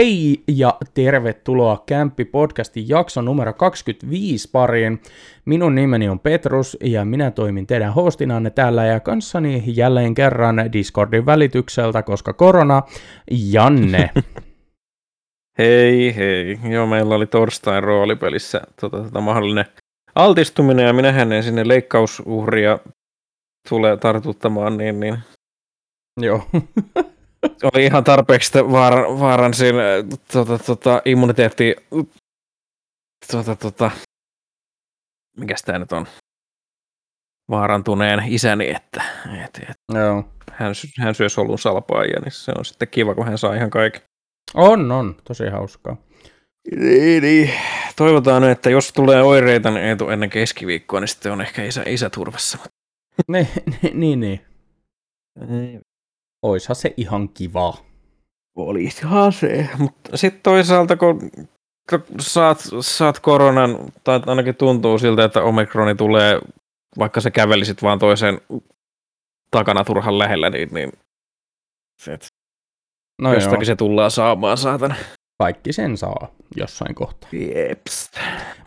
Hei ja tervetuloa Kämppi-podcastin jakson numero 25 pariin. Minun nimeni on Petrus ja minä toimin teidän hostinanne täällä ja kanssani jälleen kerran Discordin välitykseltä, koska korona, Janne. Hei hei, joo meillä oli torstain roolipelissä tota, tota, mahdollinen altistuminen ja minähän en sinne leikkausuhria tulee tartuttamaan, niin, niin Joo. oli ihan tarpeeksi vaar, vaaran siinä tota, tota, immuniteetti, tota, tota, mikä tämä nyt on, vaarantuneen isäni, että, et, et, Joo. hän, hän syö solun salpaajia, niin se on sitten kiva, kun hän saa ihan kaiken. On, on. Tosi hauskaa. Niin, niin. Toivotaan, että jos tulee oireita, niin ennen keskiviikkoa, niin sitten on ehkä isä, isä turvassa. Ne, ne, niin, niin. Oishan se ihan kiva. Olisihan se. Mutta sitten toisaalta, kun, kun saat, saat koronan, tai ainakin tuntuu siltä, että omikroni tulee, vaikka sä kävelisit vaan toisen takana turhan lähellä, niin, niin et, No no joo, jostakin se tullaan saamaan, saatana. kaikki sen saa jossain kohtaa. Jeps.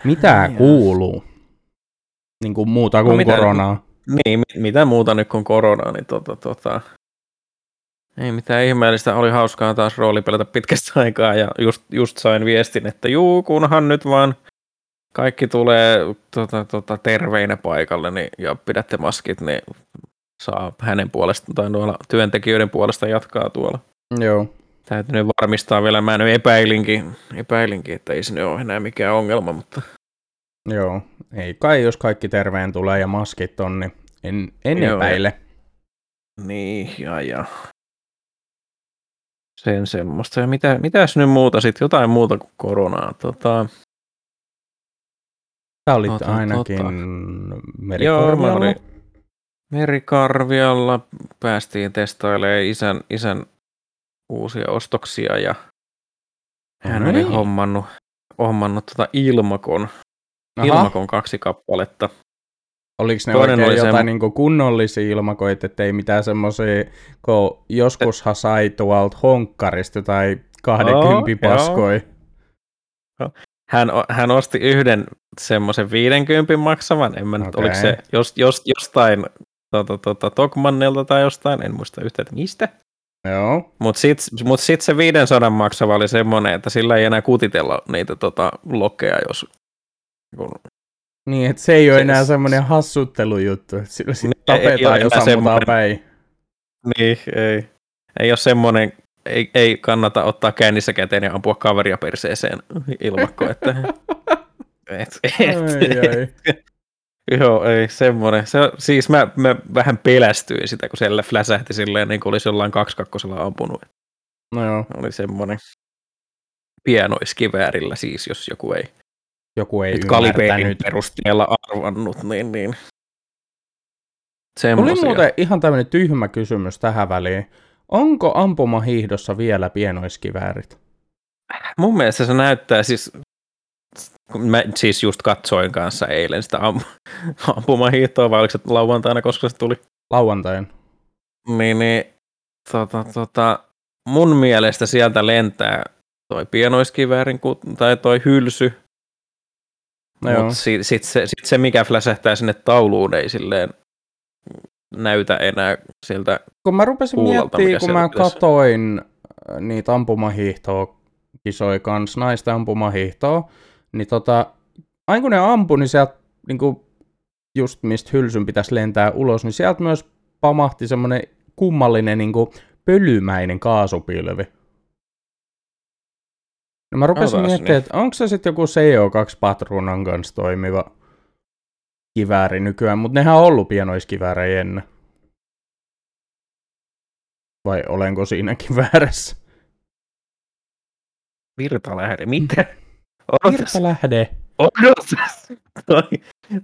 Mitä Joo. kuuluu? Niin kuin muuta kuin No mitä- koronaa. Niin, mit- mitä muuta nyt kuin koronaa, niin tota, tota, ei mitään ihmeellistä. Oli hauskaa taas roolipelata pitkästä aikaa ja just, just sain viestin, että juu, kunhan nyt vaan kaikki tulee tota, tota, terveinä paikalle niin, ja pidätte maskit, niin saa hänen puolestaan tai noilla työntekijöiden puolesta jatkaa tuolla. Joo. Täytyy nyt varmistaa vielä, mä nyt epäilinkin, epäilinkin, että ei se nyt ole enää mikään ongelma, mutta Joo. Ei kai, jos kaikki terveen tulee ja maskit on, niin en, en Joo, epäile. Niin, ja, ja. Sen semmoista. Ja mitä, mitäs nyt muuta sitten? Jotain muuta kuin koronaa. Tota, Sä olit Tota, ainakin tota. Joo, merikorvialla. mä olin Merikarvialla. Päästiin testailemaan isän, isän uusia ostoksia ja hän No oli hommannut, hommannut tota Ilmakon, Aha, Ilmakon kaksi kappaletta. Oliko ne toinen oikein oli jotain semmo- niinku kunnollisia ilmakoit, ettei mitään semmoisia, kun joskushan sai tuolta honkkarista tai 20 joo. paskoi. Hän, o- hän osti yhden semmoisen 50 maksavan, en mä nyt, Okei. oliko se jos, jos, jostain tota, tota, Tokmannelta tai jostain, en muista yhtään, mistä. Joo. Mutta sitten mut sit se 500 maksava oli semmoinen, että sillä ei enää kutitella niitä tota, lokkeja, jos kun, Niin, että se ei ole Se- enää semmoinen hassuttelujuttu, että sillä sit Niin, ei- ei tapetaan, ole jos enää ammutaan semmoinen- päin. Niin, ei. Ei ole semmoinen, ei, ei kannata ottaa kännissä käteen ja ampua kaveria perseeseen ilmakko, että... et, et, Ai, ai. Joo, ei semmoinen. Se, siis mä, mä, vähän pelästyin sitä, kun siellä fläsähti silleen, niin kuin olisi jollain kaksikakkosella ampunut. No joo, Oli semmoinen pienoiskiväärillä siis, jos joku ei joku ei nyt ymmärtänyt. perusteella arvannut, niin, niin. Tuli Semmosia. muuten ihan tämmöinen tyhmä kysymys tähän väliin. Onko ampumahiihdossa vielä pienoiskiväärit? Mun mielestä se näyttää siis, kun mä siis just katsoin kanssa eilen sitä am, ampumahiihtoa, vai oliko se lauantaina, koska se tuli, Lauantain. niin, niin tota, tota, mun mielestä sieltä lentää toi pienoiskiväärin tai toi hylsy, No mutta sit, sit, se, sit se, mikä fläsähtää sinne tauluun, ei silleen näytä enää siltä. Kun mä rupesin miettimään, kun mä pitäisi- katoin äh, niitä ampumahiihtoa, kisoi kans naisten ampumahiihtoa, niin tota, aina kun ne ampui, niin sieltä niinku, just mistä hylsyn pitäisi lentää ulos, niin sieltä myös pamahti semmoinen kummallinen niinku, pölymäinen kaasupilvi. No mä rupesin Otas, miettimään, niin. että onko se sitten joku CO2-patruunan kanssa toimiva kivääri nykyään, mutta nehän on ollut pienoiskiväärejä ennen. Vai olenko siinäkin väärässä? Virtalähde, mitä? Odotas, Virta lähde. odotas.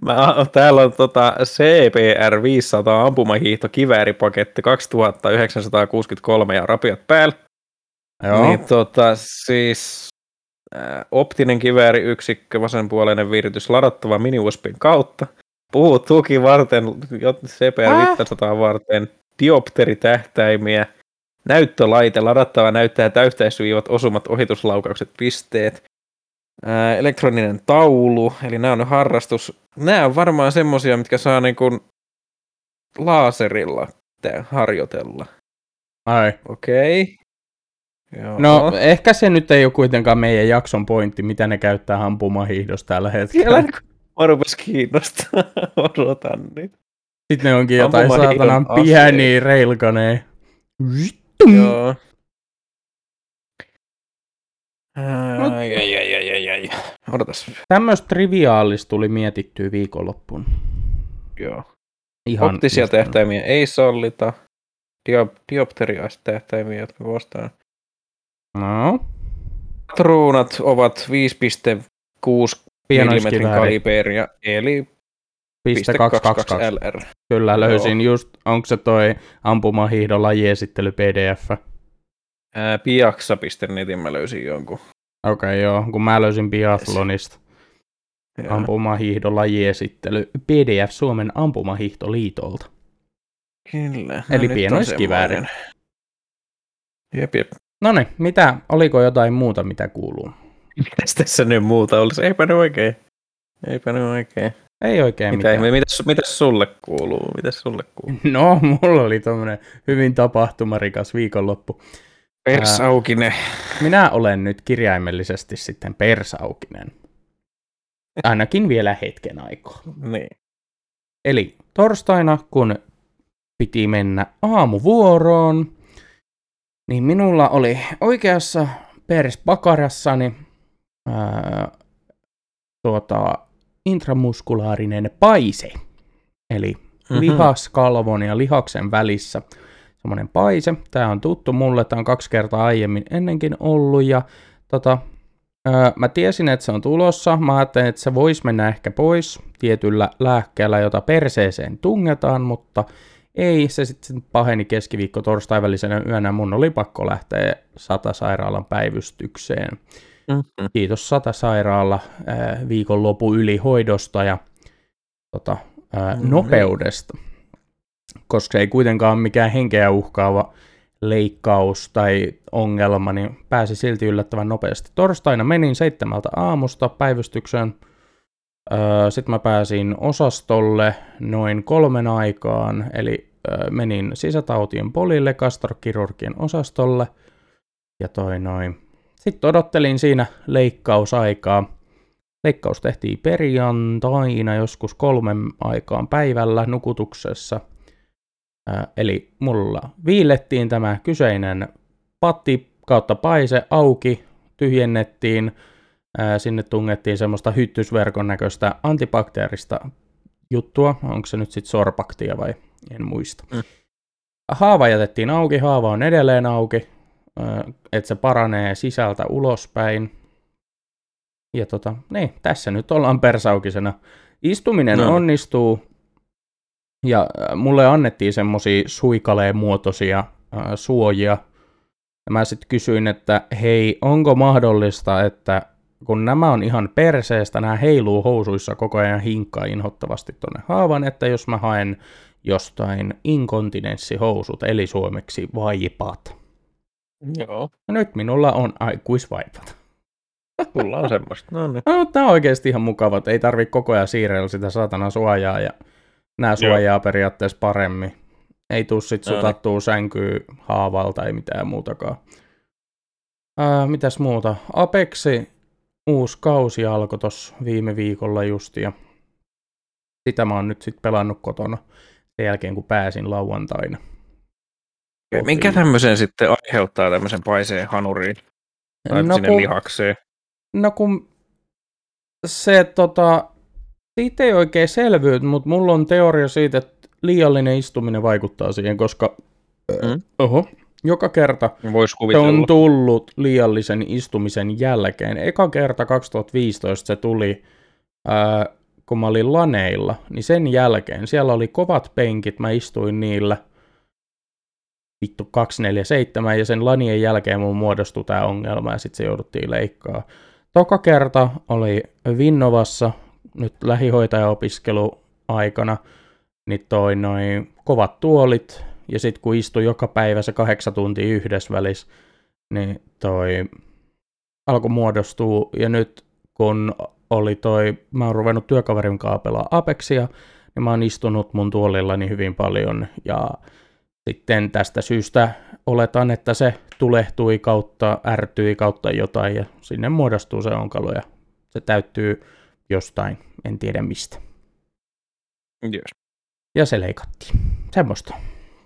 Mä, täällä on tota CPR 500 ampumahiihto kivääripaketti 2963 ja rapiat päällä. Joo. Niin tota siis optinen kivääriyksikkö, vasenpuoleinen viritys ladattava mini USBin kautta. Puu tuki varten, CPR Äh? 500 varten, diopteritähtäimiä, näyttölaite, ladattava näyttää täyttäisviivat, osumat, ohituslaukaukset, pisteet. Ää, elektroninen taulu, eli nämä on harrastus. Nämä on varmaan semmosia, mitkä saa niin kuin laaserilla harjoitella. Ai. Okei. Okay. No ehkä se nyt ei ole kuitenkaan meidän jakson pointti, mitä ne käyttää ampumahiihdossa tällä hetkellä. Mä rupes kiinnostaa, odotan nyt. Sitten ne onkin jotain saatanan pieniä reilkaneen. Joo. Ai, ai, ai, ai, ai, ai. Odotas. Tämmöistä triviaalista tuli mietittyä viikonloppuun. Joo. Ihan Optisia tähtäimiä ei sallita. Diop- diopteriaistähtäimiä, jotka kostaa. No. Patruunat ovat 5,6 mm kaliberia, eli .222 LR. Kyllä löysin Joo. just, onko se toi ampumahiihdon lajiesittely PDF? Ää, Piaksa.netin mä löysin jonkun. Okei, okay, joo, kun mä löysin biathlonista. Yes. Ampumahiihdon lajiesittely PDF Suomen ampumahiihtoliitolta. Kyllä. No Eli pienoiskivääri. Jep, jep. No niin, mitä, oliko jotain muuta, mitä kuuluu? Mitäs tässä nyt muuta olisi? Eipä nyt oikein. Eipä nyt oikein. Ei oikein Mitä mitään. Mitäs, mitäs sulle kuuluu? Mitäs sulle kuuluu? No, mulla oli tommonen hyvin tapahtumarikas viikonloppu. Persaukinen. Minä olen nyt kirjaimellisesti sitten persaukinen. Ainakin vielä hetken aikaa. Niin. Eli torstaina, kun piti mennä aamuvuoroon, niin minulla oli oikeassa perspakarassani ää, tuota, intramuskulaarinen paise, eli mm-hmm. lihaskalvon ja lihaksen välissä semmoinen paise. Tämä on tuttu mulle, tämä on kaksi kertaa aiemmin ennenkin ollut ja tota, öö, mä tiesin, että se on tulossa. Mä ajattelin, että se voisi mennä ehkä pois tietyllä lääkkeellä, jota perseeseen tungetaan, mutta ei, se sitten paheni keskiviikko torstai välisenä yönä. Mun oli pakko lähteä sata sairaalan päivystykseen. Mm-hmm. Kiitos sata sairaala äh, viikonlopu ylihoidosta ja tota, äh, mm-hmm. nopeudesta, koska ei kuitenkaan ole mikään henkeä uhkaava leikkaus tai ongelma, niin pääsi silti yllättävän nopeasti. Torstaina menin seitsemältä aamusta päivystykseen. Öö, Sitten mä pääsin osastolle noin kolmen aikaan, eli öö, menin sisätautien polille, gastrokirurgien osastolle. Ja toi noin sitten odottelin siinä leikkausaikaa. Leikkaus tehtiin perjantaina joskus kolmen aikaan päivällä nukutuksessa. Ää, eli mulla viilettiin tämä kyseinen patti kautta paise auki, tyhjennettiin, sinne tungettiin semmoista hyttysverkon näköistä antibakteerista juttua, onko se nyt sitten sorbaktia vai en muista. Mm. Haava jätettiin auki, haava on edelleen auki, että se paranee sisältä ulospäin. Ja tota, niin, tässä nyt ollaan persaukisena. Istuminen no. onnistuu, ja mulle annettiin semmosia suikaleen muotoisia suojia. Ja mä sitten kysyin, että hei, onko mahdollista, että kun nämä on ihan perseestä, nämä heiluu housuissa koko ajan hinkkaa inhottavasti tonne haavan, että jos mä haen jostain inkontinenssihousut, eli suomeksi vaipat, Joo. Ja nyt minulla on aikuisvaipat. Mulla on semmoista. No, niin. no, tämä on oikeasti ihan mukava, että ei tarvi koko ajan siirrellä sitä satana suojaa ja nämä suojaa Joo. periaatteessa paremmin. Ei tuu sit sutattua no, sänkyä haavalta tai mitään muutakaan. Ää, mitäs muuta? Apexi uusi kausi alkoi tuossa viime viikolla just ja sitä mä oon nyt sitten pelannut kotona sen jälkeen kun pääsin lauantaina. Okay, minkä tämmöisen sitten aiheuttaa tämmöisen paiseen hanuriin? Tai no, sinne kun, lihakseen? No kun se tota, siitä ei oikein selvyyt, mutta mulla on teoria siitä, että liiallinen istuminen vaikuttaa siihen, koska mm. oho, joka kerta Vois se on tullut liiallisen istumisen jälkeen. Eka kerta 2015 se tuli, ää, kun mä olin laneilla, niin sen jälkeen siellä oli kovat penkit, mä istuin niillä – vittu 247 ja sen lanien jälkeen mun muodostui tämä ongelma ja sitten se jouduttiin leikkaa. Toka kerta oli Vinnovassa nyt lähihoitajaopiskelu aikana, niin toi noin kovat tuolit Ja sitten kun istui joka päivä se kahdeksan tuntia yhdessä välissä, niin toi alkoi muodostua. Ja nyt kun oli toi, mä oon ruvennut työkaverin kanssa pelaa Apexia, niin mä oon istunut mun tuolillani hyvin paljon. Ja sitten tästä syystä oletan, että se tulehtui kautta, ärtyi kautta jotain ja sinne muodostuu se onkalo ja se täyttyy jostain, en tiedä mistä. Yes. Ja se leikattiin. Semmoista.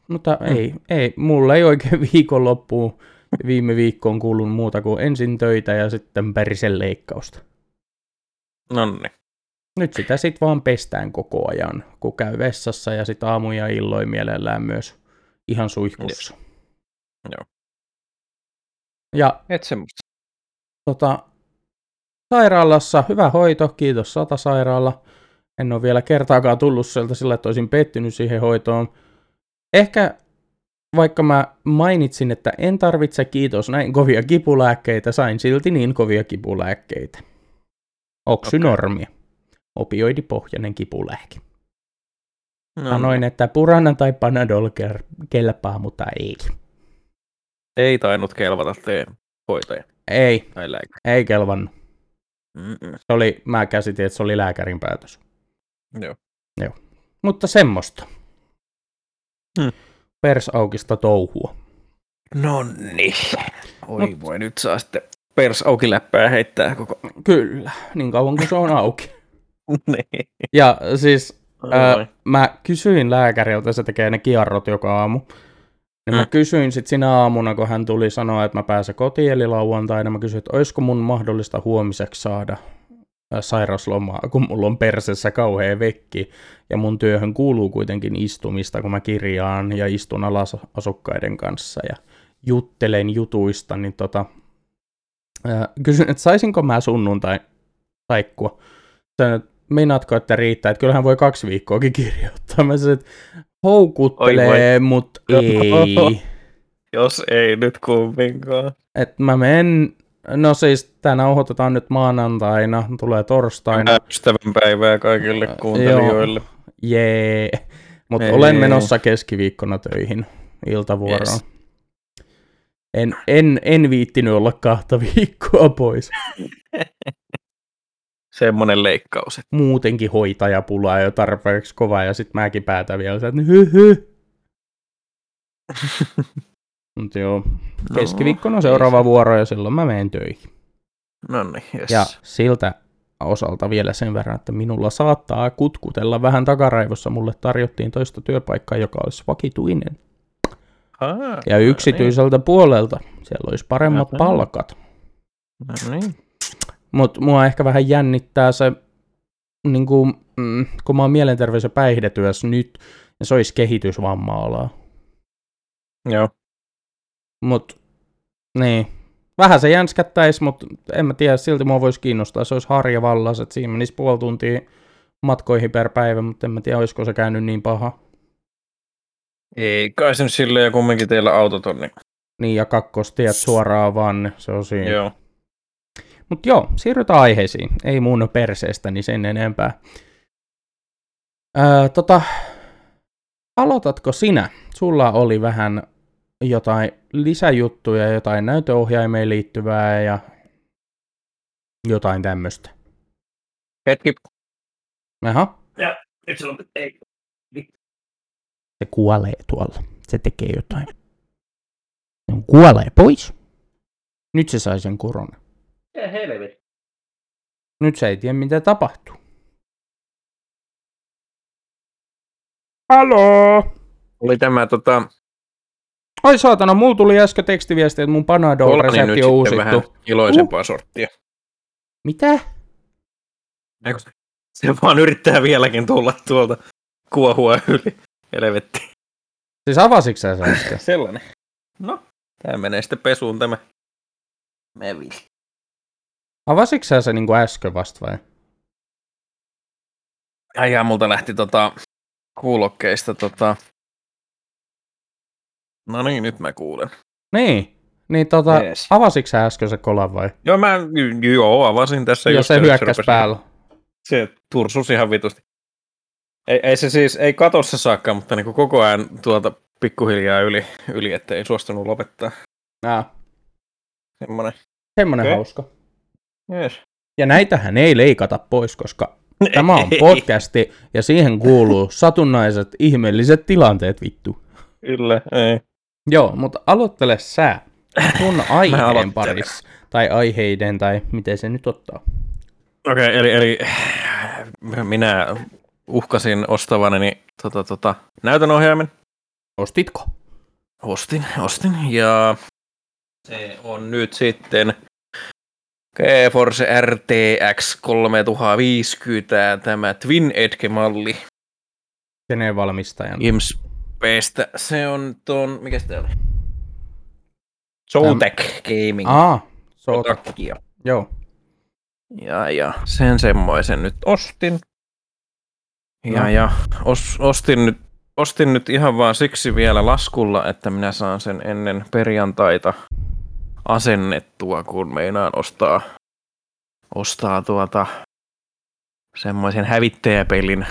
Mutta mm. ei, ei, mulla ei oikein viikonloppuun viime viikkoon kuulunut muuta kuin ensin töitä ja sitten perisen leikkausta. Nonni. Nyt sitä sitten vaan pestään koko ajan, kun käy vessassa ja sitten aamu ja illoin mielellään myös ihan suihkussa. Yes. Joo. Ja Et semmoista. tota, sairaalassa hyvä hoito, kiitos Sata sairaala. En ole vielä kertaakaan tullut sieltä sillä, että olisin pettynyt siihen hoitoon. Ehkä vaikka mä mainitsin, että en tarvitse kiitos näin kovia kipulääkkeitä, sain silti niin kovia kipulääkkeitä. Oksynormia. Opioidipohjainen kipulääke. No, Sanoin, että purana tai panadol kelpaa, mutta ei. Ei tainnut kelvata teidän hoitaja Ei, tai lääkäri. ei kelvannut. Mm-mm. Se oli, mä käsitin, että se oli lääkärin päätös. Joo. Mutta semmoista. Hmm. Persaukista touhua. Nonni. Oi voi, nyt saa sitten pers auki läppää heittää koko... Kyllä, niin kauan kuin se on auki. niin. Ja siis ää, Oi. mä kysyin lääkäriltä, se tekee ne kierrot joka aamu. Niin mä Mm. kysyin sitten sinä aamuna, kun hän tuli sanoa, että mä pääsen kotiin, eli lauantaina, mä kysyin, että olisiko mun mahdollista huomiseksi saada sairauslomaa, kun mulla on persessä kauhea vekki, ja mun työhön kuuluu kuitenkin istumista, kun mä kirjaan ja istun alas asukkaiden kanssa ja juttelen jutuista, niin tota, ää, kysyin, että saisinko mä sunnuntai taikkua. Sanoin, että meinaatko, että riittää, että kyllähän voi kaksi viikkoakin kirjoittaa. Mä sanoin, että houkuttelee, mutta ei. Jos ei nyt kumminkaan. Et mä menen, no siis tää nauhoitetaan nyt maanantaina, tulee torstaina. Ystävänpäivää kaikille kuuntelijoille. Jee. Mutta olen menossa keskiviikkona töihin iltavuoroon. Yes. En, en, en viittinyt olla kahta viikkoa pois. Semmonen leikkaus. Että... Muutenkin hoitajapula jo tarpeeksi kova ja sit mäkin päätän vielä, että hy hy. Mut joo, keskiviikkona on seuraava vuoro ja silloin mä menen töihin. No niin, yes. Ja siltä osalta vielä sen verran, että minulla saattaa kutkutella vähän takaraivossa. Mulle tarjottiin toista työpaikkaa, joka olisi vakituinen. Ah, Ja yksityiseltä puolelta. Siellä olisi paremmat Aha. palkat. No niin. Mutta mua ehkä vähän jännittää se, niin kuin, mm, kun mä oon mielenterveys- ja päihdetyössä nyt, ja se olisi kehitysvamma-alaa. Joo. Mutta niin, vähän se jänskättäisi, mutta en mä tiedä, silti mua voisi kiinnostaa. Se olisi harjavallas, että siinä menisi puoli tuntia matkoihin per päivä, mutta en mä tiedä, olisiko se käynyt niin paha. Ei kai se nyt silleen, ja kumminkin teillä autot on, niin Niin, ja kakkostiet suoraan vaan, se on siinä. joo. Mutta joo, siirrytään aiheisiin. Ei mun perseestä, niin sen enempää. Öö, tota, aloitatko sinä? Sulla oli vähän jotain lisäjuttuja, jotain näytöohjaimeen liittyvää ja jotain tämmöistä. Hetki. Aha, Nyt se on, ei. se kuolee tuolla. Se tekee jotain. Se kuolee pois. Nyt se sai sen korona. Helvetti? Nyt se ei tiedä, mitä tapahtuu. Haloo! Oli tämä tota, Ai saatana, mulla tuli äsken tekstiviesti, että mun Panadol-resepti on uusittu. vähän iloisempaa uh. sorttia. Mitä? Eikö se- Se vaan yrittää vieläkin tulla tuolta kuohua yli. Helvetti. Siis avasitko sä sen äsken? Sellainen. No, tää menee sitten pesuun tämä. Mevi. Avasitko sä sen niin äsken vasta vai? Ai jaa, multa lähti tota kuulokkeista tota... No niin, nyt mä kuulen. Niin. Niin tota, Jees. avasitko sä äsken se kolan vai? Joo, mä joo, avasin tässä Ja just se hyökkäs päällä. Se tursus ihan vitusti. Ei, ei se siis, ei katossa saakka, mutta niin koko ajan tuolta pikkuhiljaa yli, yli että ei suostunut lopettaa. Nää. Semmoinen. Semmonen Okei. hauska. Yes. Ja näitähän ei leikata pois, koska tämä on podcasti ja siihen kuuluu satunnaiset ihmeelliset tilanteet vittu. Kyllä, ei. Joo, mutta aloittele sä sun aiheen parissa. Tai aiheiden, tai miten se nyt ottaa. Okei, okay, eli, eli minä uhkasin ostavani tota, tota, näytönohjaimen. Ostitko? Ostin, ostin. Ja se on nyt sitten GeForce RTX 3050, tämä Twin Edge-malli Kenen valmistajan? IMSPstä. Se on ton, mikä se oli? Zotac Gaming. Soota. Zotacia. Joo. Ja, ja sen semmoisen nyt ostin. Ja, No. ja os, ostin, nyt, ostin nyt ihan vaan siksi vielä laskulla, että minä saan sen ennen perjantaita asennettua, kun meinaan ostaa, ostaa tuota semmoisen hävittäjäpelin,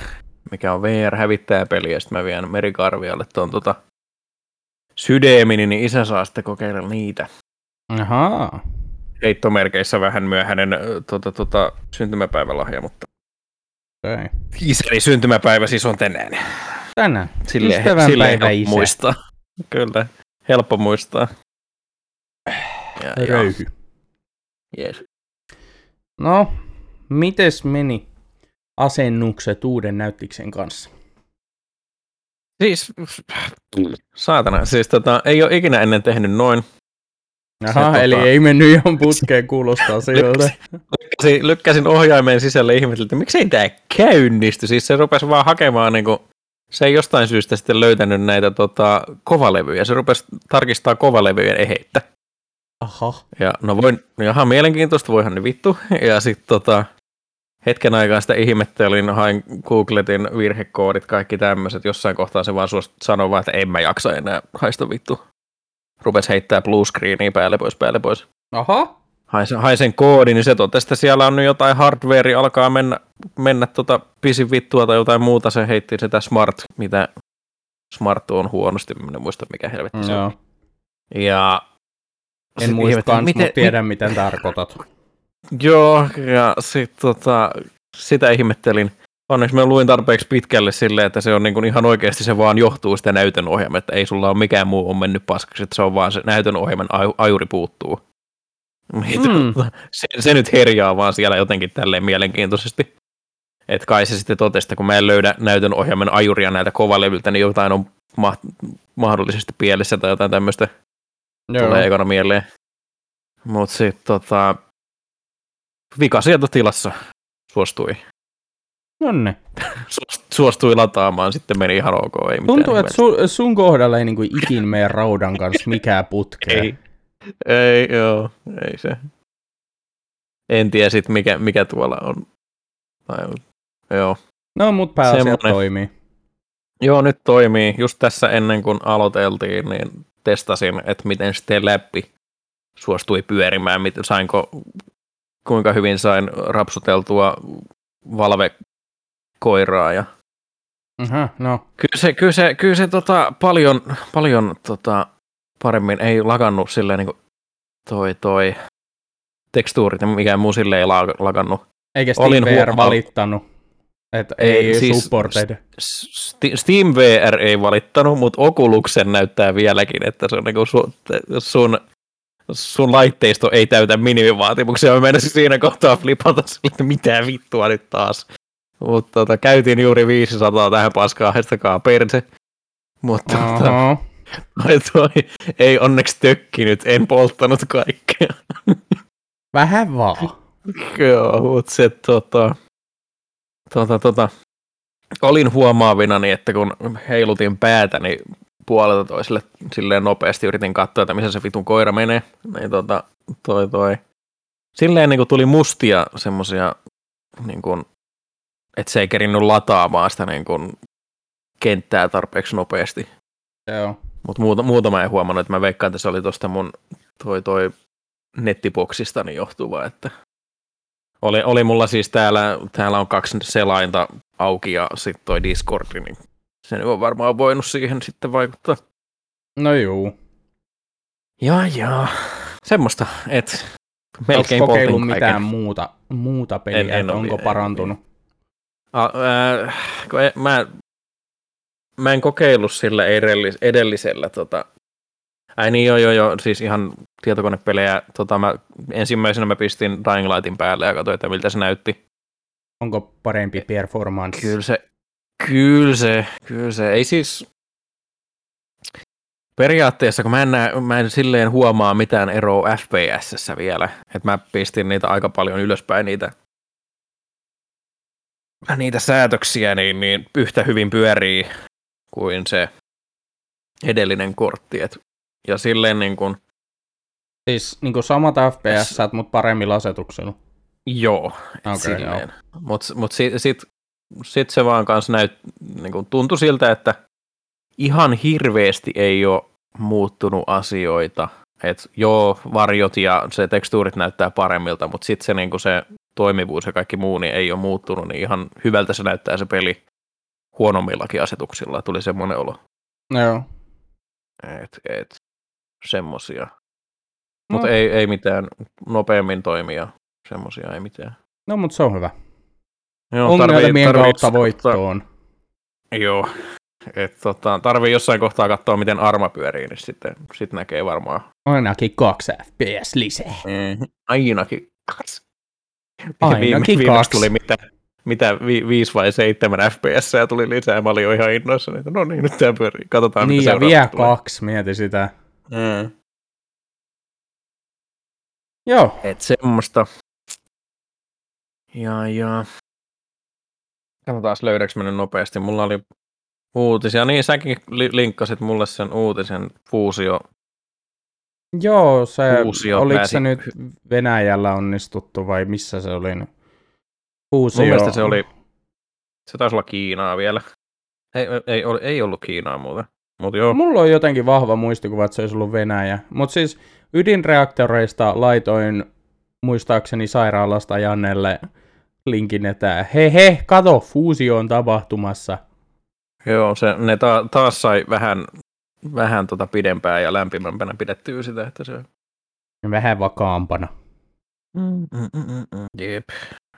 mikä on VR-hävittäjäpeli, ja sitten mä vien Merikarvialle tuon tota sydämini, niin isä saa sitten kokeilla niitä Ahaa. heittomerkeissä vähän myöhäinen tota, tota, syntymäpäivälahja, mutta Okay. isäni syntymäpäivä siis on tänään. Tänään. Sille, Ystävänpäivä sille helppo isä. muistaa. Kyllä, helppo muistaa. Ja, ja, Röyhy. yes. No, mites meni asennukset uuden näyttiksen kanssa? Siis, saatana, siis tota, ei ole ikinä ennen tehnyt noin. Aha, Se eli tota- ei mennyt ihan putkeen kuulostaa siltä. Lykkäsin, lykkäsin ohjaimen sisälle ihmeteltä, että miksei tämä käynnisty. Siis se rupesi vaan hakemaan, niin kuin, se ei jostain syystä sitten löytänyt näitä tota, kovalevyjä. Se rupesi tarkistaa kovalevyjen eheittä. Aha. Ja no voin, jaha, mielenkiintoista, voihan ne vittu. Ja sitten tota, hetken aikaa sitä ihmettelin, hain Googletin virhekoodit, kaikki tämmöiset. Jossain kohtaa se vaan sanoi vaan, että en mä jaksa enää haista vittu. Rupes heittää blue screenia päälle pois, päälle pois. Aha. Hain sen, hain sen koodin, niin se totesi, että siellä on nyt jotain hardware, alkaa mennä, mennä tota pisin vittua tai jotain muuta. Se heitti sitä smart, mitä smart on huonosti, en muista mikä helvetti se on. Joo. Ja En muista kans, mutta tiedän miten tarkoitat. Joo, ja sit, tota, sitä ihmettelin. Onneksi mä luin tarpeeksi pitkälle silleen, että se on niin kuin ihan oikeasti se vaan johtuu sitä näytön ohjelmasta. Ei sulla ole mikään muu on mennyt paskaksi, että se on vaan se näytön ohjelman aju- ajuri puuttuu. Mm. se, se, nyt herjaa vaan siellä jotenkin tälleen mielenkiintoisesti. Että kai se sitten totesi, että kun mä en löydä näytön ohjelman ajuria näiltä kovalevyltä, niin jotain on ma- mahdollisesti pielessä tai jotain tämmöistä Joo. tulee ekana mieleen. Mut sit tota, vika sieltä tilassa suostui. Nonne. Suost- Suostui lataamaan, sitten meni ihan ok. Ei mitään Tuntuu, että ihmeellistä. su, sun kohdalla ei niinku ikin mene raudan kanssa mikään putkeen. Ei, ei, joo, ei se. En tiedä sit mikä, mikä tuolla on. Tai, joo. No, mut pääasiat Semmonen. toimii. joo, nyt toimii. Just tässä ennen kuin aloiteltiin, niin testasin, että miten sitten läppi suostui pyörimään. Sainko, kuinka hyvin sain rapsuteltua valvekoiraa ja Aha, no. Kyllä se, kyllä se, kyllä se tota, paljon, paljon tota, paremmin ei lagannut silleen niin kuin toi, toi tekstuurit ja mikään muu silleen ei la- lagannut. Eikä Olin SteamVR huomannut- valittanut. Että ei, Ei, siis- supported. Sti- Steam VR ei valittanut, mutta Oculusen näyttää vieläkin, että se on niin kuin sun, sun, laitteisto ei täytä minimivaatimuksia. Mä menisin siinä kohtaa flipata sille, että mitä vittua nyt taas. Mutta tota, käytiin juuri 500 tähän paskaan, haistakaa perse. Mutta tota, Oho. Toi, toi ei onneksi tökkinyt, en polttanut kaikkea. Vähän vaan. Joo, mutta se tota, tota, tota, olin huomaavinani, että kun heilutin päätä, niin puolelta toiselle silleen nopeasti yritin katsoa, että missä se vitun koira menee. Niin tota, toi, toi. Silleen niin kuin tuli mustia semmosia, niin kuin, että se ei kerinnyt lataamaan sitä niin kuin, kenttää tarpeeksi nopeasti. Joo. Mutta muuta, muuta mä en huomannut, että mä veikkaan, että se oli tuosta mun toi, toi nettiboksistani johtuva, että oli, oli mulla siis täällä, täällä on kaksi selainta auki ja sitten toi Discord, niin se on varmaan voinut siihen sitten vaikuttaa. No juu. Ja, ja. Semmoista, että Oletko melkein kokeillut poltin kaiken. mitään muuta, muuta peliä, En- en onko vielä, parantunut? A, ää, kun e- mä, mä en kokeillut sillä edellis, edellisellä. Tota, ai niin joo, joo, joo, siis ihan tietokonepelejä. Tota, mä, ensimmäisenä mä pistin Dying Lightin päälle ja katsoin, että miltä se näytti. Onko parempi performance? Kyllä se, kyllä se, kyllä se. Ei siis, periaatteessa, kun mä en, näe, mä en silleen huomaa mitään eroa FPSssä vielä, että mä pistin niitä aika paljon ylöspäin niitä, niitä säätöksiä, niin, niin yhtä hyvin pyörii kuin se edellinen kortti. Et, ja silleen niin kuin, Siis niin kuin samat FPS, mutta paremmilla asetuksilla. joo, Okei, silleen. Mutta mut sitten sit, sit se vaan kanssa näyt, niin kuin tuntui siltä, että ihan hirveästi ei ole muuttunut asioita. Et joo, varjot ja se tekstuurit näyttää paremmilta, mutta sitten se, niin se toimivuus ja kaikki muu niin ei ole muuttunut, niin ihan hyvältä se näyttää se peli huonommillakin asetuksilla. Tuli semmoinen olo, Joo. että et, semmosia. No. Mutta ei, ei mitään nopeammin toimia, semmosia ei mitään. No, mutta se on hyvä. Joo, Ongelmien kautta tota- voittoon. Joo, et, tota, tarvii jossain kohtaa katsoa, miten arma pyörii, niin sitten sit näkee varmaan. Ainakin kaksi FPS lisää. Mm, ainakin kaksi. Ainakin viimeksi kaksi. tuli mitä, mitä vi, viisi vai seitsemän FPS ja tuli lisää. Mä olin jo ihan innoissani, että no niin, nyt tämä pyörii. Katsotaan, Niin, mitä ja vielä tulee. kaksi, mieti sitä. Mm. Joo, Et semmoista. Ja, ja. Katsotaan, löydäks mä nyt nopeasti. Mulla oli uutisia. Niin, säkin li- linkkasit mulle sen uutisen Fuusio. joo, se, Fuusio oliko pääsi- se nyt Venäjällä onnistuttu vai missä se oli? Fuusio. Mun mielestä se oli, se taisi olla Kiinaa vielä. Ei, ei, ei, ei ollut Kiinaa muuten. Mutta joo, Mulla on jotenkin vahva muistikuva, että se olisi ollut Venäjä. Mutta siis ydinreaktoreista laitoin muistaakseni sairaalasta Jannelle linkin, että he he, kato, fuusio on tapahtumassa. joo se, ne ta, taas sai vähän, vähän tota pidempään ja lämpimämpänä pidettyä sitä, että se... Vähän vakaampana. Mm, mm, mm. Jep,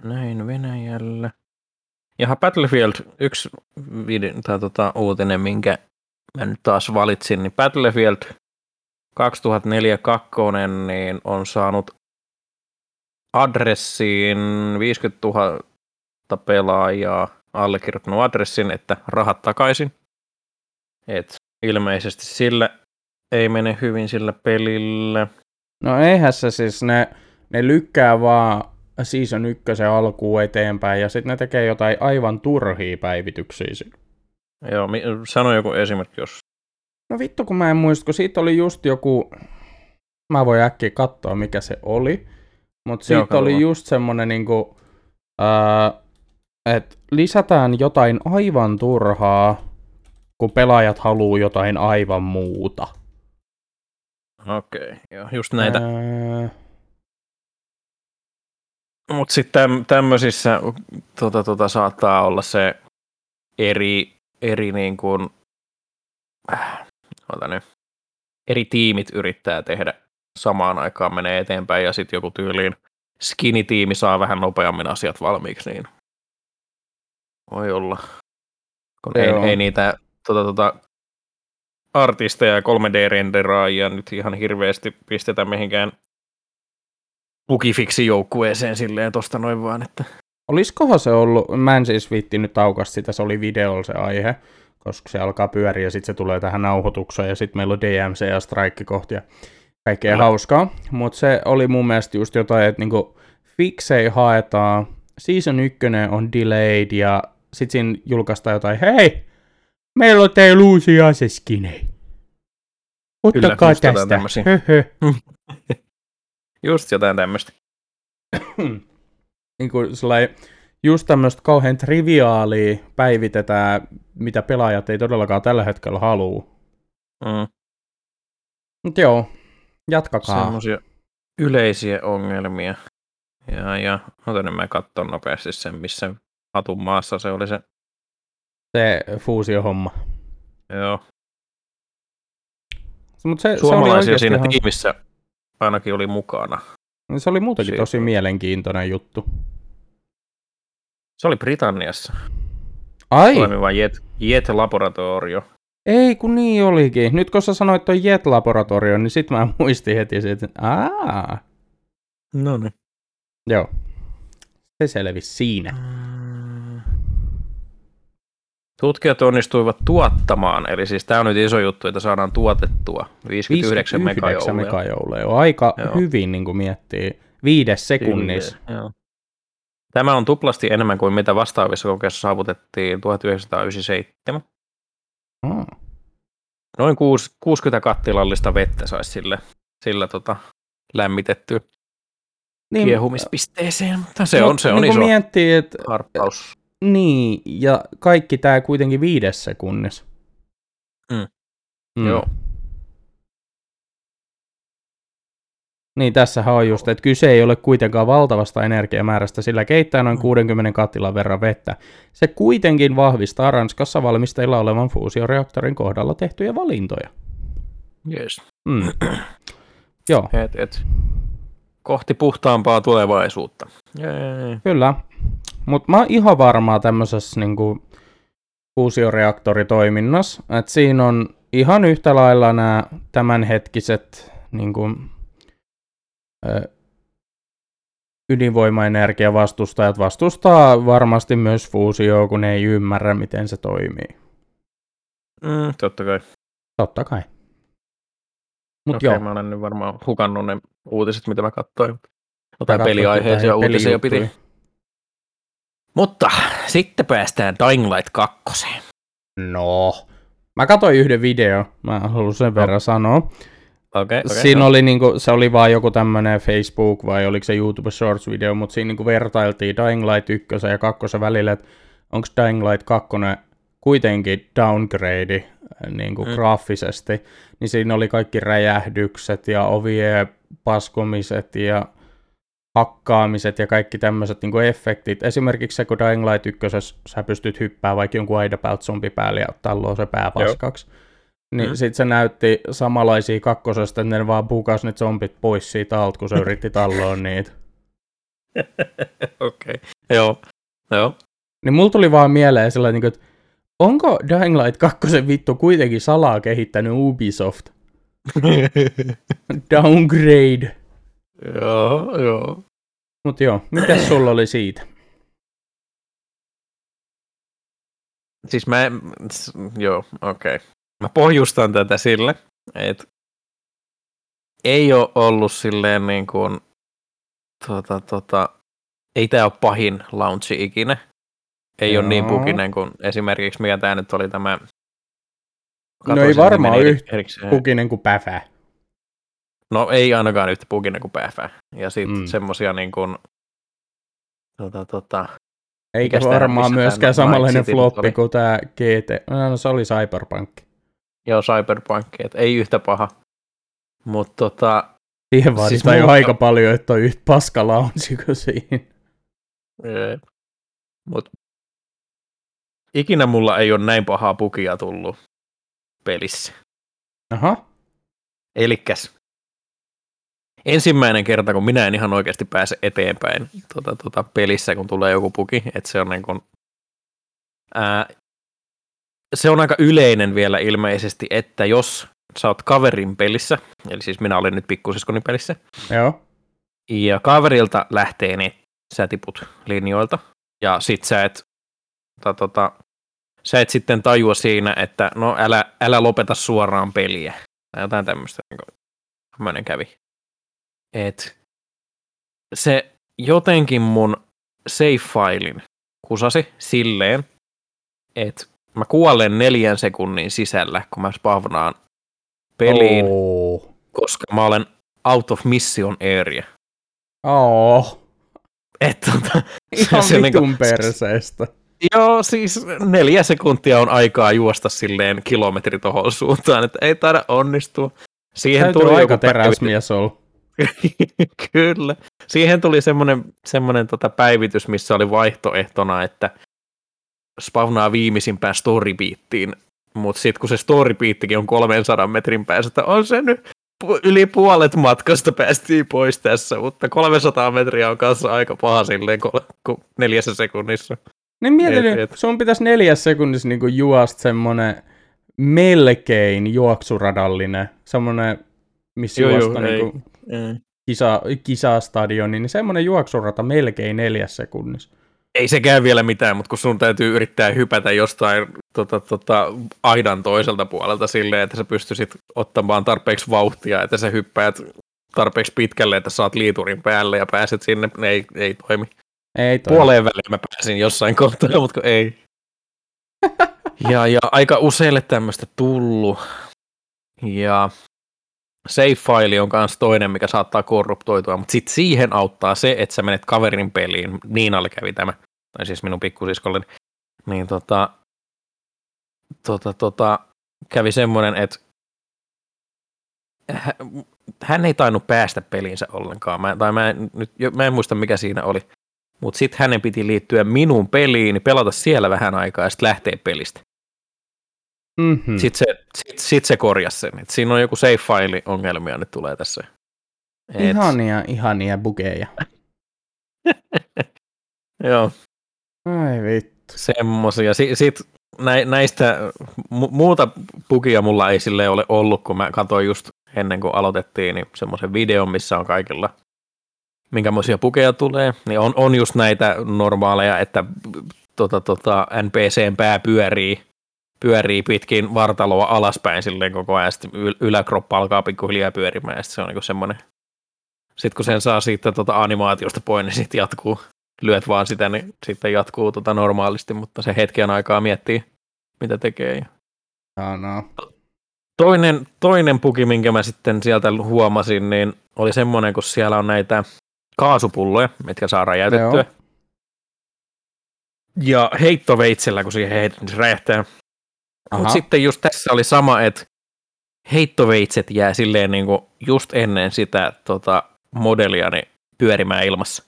näin Venäjällä. Jaha, Battlefield, yksi video, tai tota, uutinen, minkä mä nyt taas valitsin, niin Battlefield 2004 kakkonen, niin on saanut adressiin 50 000 pelaajaa allekirjoittanut adressin, että rahat takaisin. Et ilmeisesti sillä ei mene hyvin sillä pelillä. No eihän se siis, ne, ne lykkää vaan season ykkösen alkuun eteenpäin ja sitten ne tekee jotain aivan turhia päivityksiä. Joo, sano joku esimerkki, jos... No vittu kun mä en muista, kun siitä oli just joku, mä voin äkkiä katsoa mikä se oli, mutta siitä oli just semmonen niinku, että lisätään jotain aivan turhaa, kun pelaajat haluu jotain aivan muuta. Okei, okay, joo, just näitä. Ää, Mutta sitten tämmöisissä tota, tota, saattaa olla se eri, eri niin kuin, äh, ota nyt, eri tiimit yrittää tehdä samaan aikaan menee eteenpäin ja sitten joku tyyliin skinny-tiimi saa vähän nopeammin asiat valmiiksi, niin voi olla. Kun ei, Joo. ei niitä tota, tota, artisteja ja 3D-renderaajia nyt ihan hirveästi pistetä mihinkään bugifiksi joukkueeseen silleen tosta noin vaan, että Olisikohan se ollut, mä en siis viittinyt aukasta sitä, se oli videolla se aihe, koska se alkaa pyöriä ja sitten se tulee tähän nauhoitukseen ja sitten meillä on DMC ja strike kohti ja kaikkea Kyllä. hauskaa. Mutta se oli mun mielestä just jotain, että niinku fiksei haetaan, season 1 on delayed ja sitten siinä julkaistaan jotain, hei, meillä on teillä uusia aseskinejä. Ottakaa Kyllä, tästä. just jotain tämmöistä. niin kuin sellainen, just tämmöistä kauhean triviaalia päivitetään, mitä pelaajat ei todellakaan tällä hetkellä halua. Mm, Mutta joo, jatkakaa. semmoisia yleisiä ongelmia. Ja, ja otan nyt mä katson nopeasti sen, missä hatun maassa se oli se. Se fuusiohomma. Joo. Mutta se, se oli Suomalaisia siinä ihan, tiimissä ainakin oli mukana. se oli muutenkin Siitä tosi mielenkiintoinen juttu. Se oli Britanniassa Ai, toimiva Jet, Jet Laboratorio. Ei kun niin olikin. Nyt kun sä sanoit toi Jet-laboratorio, niin sit mä muistin heti siitä, että aa, No niin. joo. Se selvisi siinä. Tutkijat onnistuivat tuottamaan, eli siis tämä on nyt iso juttu, että saadaan tuotettua 59, 59 megajoulea. Aika Joo. hyvin niin kuin miettii. Viides sekunnissa. Joo. Tämä on tuplasti enemmän kuin mitä vastaavissa kokeissa saavutettiin 1997. Oh. Noin kuus- 60 kattilallista vettä saisi sillä, sillä tota, lämmitetty Niin, kiehumispisteeseen. Mutta se no, on, se on niin iso miettii, että harppaus. niin, ja kaikki tämä kuitenkin viides sekunnissa. Mm. Mm. Joo. Niin tässähän on just, että kyse ei ole kuitenkaan valtavasta energiamäärästä, sillä keittää noin Mm. 60 kattilan verran vettä. Se kuitenkin vahvistaa Ranskassa valmisteilla olevan fuusioreaktorin kohdalla tehtyjä valintoja. Yes. Mm. Joo, Et, et. Kohti puhtaampaa tulevaisuutta. Jee. kyllä. Mutta mä oon ihan varmaa tämmöisessä niinku fuusioreaktoritoiminnassa, että siinä on ihan yhtä lailla nämä tämänhetkiset niinku, ydinvoimaenergia vastustajat vastustaa varmasti myös fuusioa, kun ne ei ymmärrä, miten se toimii. Mm, totta kai. Totta kai. Mutta Okei, joo, mä olen nyt varmaan hukannut ne uutiset, mitä mä katsoin. Jotain peliaiheisia jotain uutisia piti. Mutta sitten päästään Dying Light 2. No. Mä katsoin yhden video, mä haluan sen verran sanoa. Okei, okay, siinä oli niinku, se oli vaan joku tämmönen Facebook vai oliko se YouTube Shorts video, mutta siinä niinku vertailtiin Dying Light 1 ja 2 välillä, että onko Dying Light 2 kuitenkin downgrade niinku Mm. graafisesti, niin siinä oli kaikki räjähdykset ja ovien paskomiset ja hakkaamiset ja kaikki tämmöiset niinku efektit. Esimerkiksi se, kun Dying Light 1 sä pystyt hyppää vaikka jonkun aidapäält zombi päälle ja talloo se pää Joo. Niin Mm. mm. sit se näytti samanlaisia kakkosesta, että ne vaan bukas ne zombit pois siitä alta, kun se yritti talloa niitä. Okei. Okay. Joo. Joo. Niin mulla tuli vaan mieleen sellainen, niin että onko Dying Light 2 vittu kuitenkin salaa kehittänyt Ubisoft? Downgrade. joo, joo. Mut joo, mitäs sulla oli siitä? Siis mä, s- joo, okei. Okay. Mä pohjustan tätä sille, että ei ole ollut silleen niin kuin, tota, tota, ei tää ole pahin launchi ikinä. Ei ole niin Joo. pukinen kuin esimerkiksi mikä tää nyt oli tämä. No ei varmaan yhtä. Pukinen kuin päfä. No ei ainakaan yhtä pukinen kuin päfä. Ja sitten mm. Mm. semmosia niin kuin, tota, tota, Eikä varmaan myöskään samanlainen floppi kuin tämä GT. No se oli Cyberpunk. Joo, Cyberpunk, että ei yhtä paha. Mutta tota, Siihen vaaditaan Siis siis jo aika paljon, että on yhtä paska kuin siinä. Jep. Mut ikinä mulla ei ole näin pahaa pukia tullut pelissä. Aha. Elikkäs ensimmäinen kerta, kun minä en ihan oikeasti pääse eteenpäin tota, tota, pelissä, kun tulee joku puki, että se on niin kun, ää, se on aika yleinen vielä ilmeisesti, että jos sä oot kaverin pelissä, eli siis minä olen nyt pikkusiskoni pelissä, Joo. ja kaverilta lähtee ne, sä tiput linjoilta, ja sit sä et, tota, tota, sä et sitten tajua siinä, että no älä, älä lopeta suoraan peliä, tai jotain tämmöistä, niin tämmöinen kävi. Et se jotenkin mun save-failin kusasi silleen, että mä kuolen neljän sekunnin sisällä, kun mä spavnaan peliin, oh. Koska mä olen out of mission area. Oh. Et, tota, Ihan se vitun niinku- perseestä. Joo, siis neljä sekuntia on aikaa juosta silleen kilometri tohon suuntaan, että ei taida onnistua. Siihen Täytyy tuli aika teräsmies olla. Kyllä. Siihen tuli semmoinen, semmoinen tota päivitys, missä oli vaihtoehtona, että spawnaa viimeisimpään storybeattiin mutta sitten kun se storypiittikin on 300 metrin päässä, että on se nyt yli puolet matkasta päästiin pois tässä, mutta 300 metriä on kanssa aika paha silleen neljässä sekunnissa. Niin mietin, et, et. sun pitäisi neljässä sekunnissa niinku juosta semmonen melkein juoksuradallinen, semmonen, missä joo, juosta joo, niinku ei, kisa, kisastadioni, niin semmonen juoksurata melkein neljässä sekunnissa. Ei sekään vielä mitään, mutta kun sun täytyy yrittää hypätä jostain tota, tota, aidan toiselta puolelta silleen, että sä pystyisit ottamaan tarpeeksi vauhtia, että sä hyppäät tarpeeksi pitkälle, että saat liiturin päälle ja pääset sinne, ei, ei toimi. Ei toimi. Puoleen väliin mä pääsin jossain kohtaa, mutta ei. ja, ja aika useille tämmöistä tullut. Ja save-file on myös toinen, mikä saattaa korruptoitua, mutta sitten siihen auttaa se, että sä menet kaverin peliin. Niinalle kävi tämä, tai siis minun pikkusiskolleni. Niin tota, tota, tota, kävi semmoinen, että hän ei tainnut päästä peliinsä ollenkaan. Mä, tai mä en, nyt, mä en muista, mikä siinä oli. Mutta sitten hänen piti liittyä minun peliin, pelata siellä vähän aikaa ja sitten lähteä pelistä. Mm-hmm. Sitten se, sit, sit se korjasi sen. Et siinä on joku save file ongelmia nyt tulee tässä. Et... Ihania, ihania bugeja. Joo. Ai vittu. Semmosia. Sitten sit näistä mu- muuta bugia mulla ei sille ole ollut, kun mä katsoin just ennen kuin aloitettiin, niin semmoisen videon, missä on kaikilla minkämoisia pukeja tulee, niin on, on just näitä normaaleja, että tota, tota, NPCn pää pyörii pyörii pitkin vartaloa alaspäin silleen koko ajan, sitten yläkroppa alkaa pikkuhiljaa pyörimään, ja se on niin semmoinen. Sitten kun sen saa siitä tota animaatiosta pois, niin sitten jatkuu, lyöt vaan sitä, niin sitten jatkuu tota normaalisti, mutta se hetken aikaa miettii, mitä tekee. Ja no. Toinen, toinen puki, minkä mä sitten sieltä huomasin, niin oli semmoinen, kun siellä on näitä kaasupulloja, mitkä saa räjäytettyä. Joo. Ja heittoveitsellä, kun siihen heitetään, niin se räjähtää mutta sitten just tässä oli sama, että heittoveitset jää silleen niin kuin just ennen sitä tota, modelia niin pyörimään ilmassa.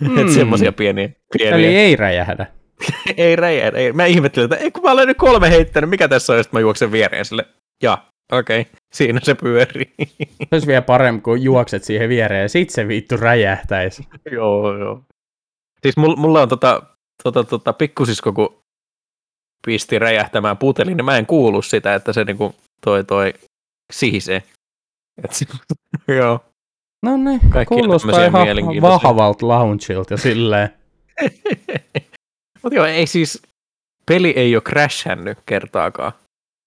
Mm. että semmoisia pieniä, pieniä. Eli ei räjähdä. ei räjähdä. Ei. Mä ihmettelin, että ei, kun mä olen nyt kolme heittänyt, mikä tässä on, ja mä juoksen viereen sille. Ja, okei, okay, siinä se pyörii. se olisi vielä parempi, kun juokset siihen viereen, ja sit se vittu räjähtäisi. joo, joo. Siis mulla on tota, tota, tota pikkusisko, kun pisti räjähtämään putelin, niin mä en kuulu sitä, että se niinku toi toi sihisee. Et joo. No niin, kuulostaa ihan vahvalta launchilta ja silleen. Mutta joo, ei siis, peli ei ole crashännyt kertaakaan.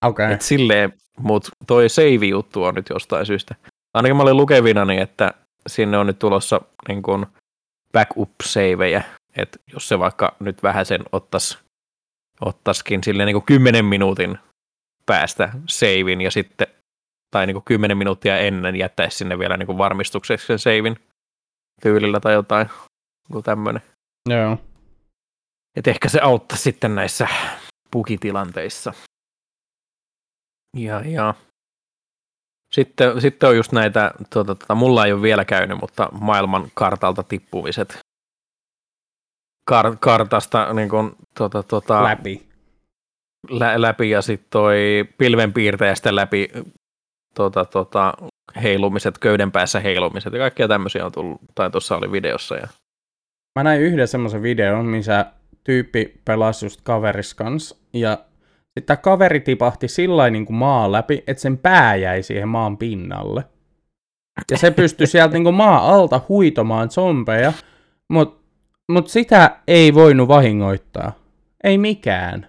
Okei. Okay. Et silleen, mutta toi save-juttu on nyt jostain syystä. Ainakin mä olin lukevinani, että sinne on nyt tulossa niin kun backup-savejä, että jos se vaikka nyt vähän sen ottaisi ottaisikin sille niin kuin 10 minuutin päästä seivin ja sitten, tai niin kuin 10 minuuttia ennen jättäisi sinne vielä niin kuin varmistukseksi sen seivin tyylillä tai jotain, kuin tämmöinen. Joo. Et ehkä se auttaa sitten näissä pukitilanteissa. Ja, ja. Sitten, sitten on just näitä, tuota, tuota, mulla ei ole vielä käynyt, mutta maailman kartalta tippumiset kar- kartasta niin kun, tota, tota, läpi. Lä- läpi ja sitten toi pilvenpiirtäjästä läpi tota, tota, heilumiset, köyden päässä heilumiset ja kaikkia tämmöisiä on tullut, tai tuossa oli videossa. Ja... Mä näin yhden semmoisen videon, missä tyyppi pelasi just kaveris kanssa, ja sitten kaveri tipahti sillä niin kuin maan läpi, että sen pää jäi siihen maan pinnalle. Ja se pystyi sieltä niin kuin maa alta huitomaan zombeja, mutta mutta sitä ei voinut vahingoittaa. Ei mikään.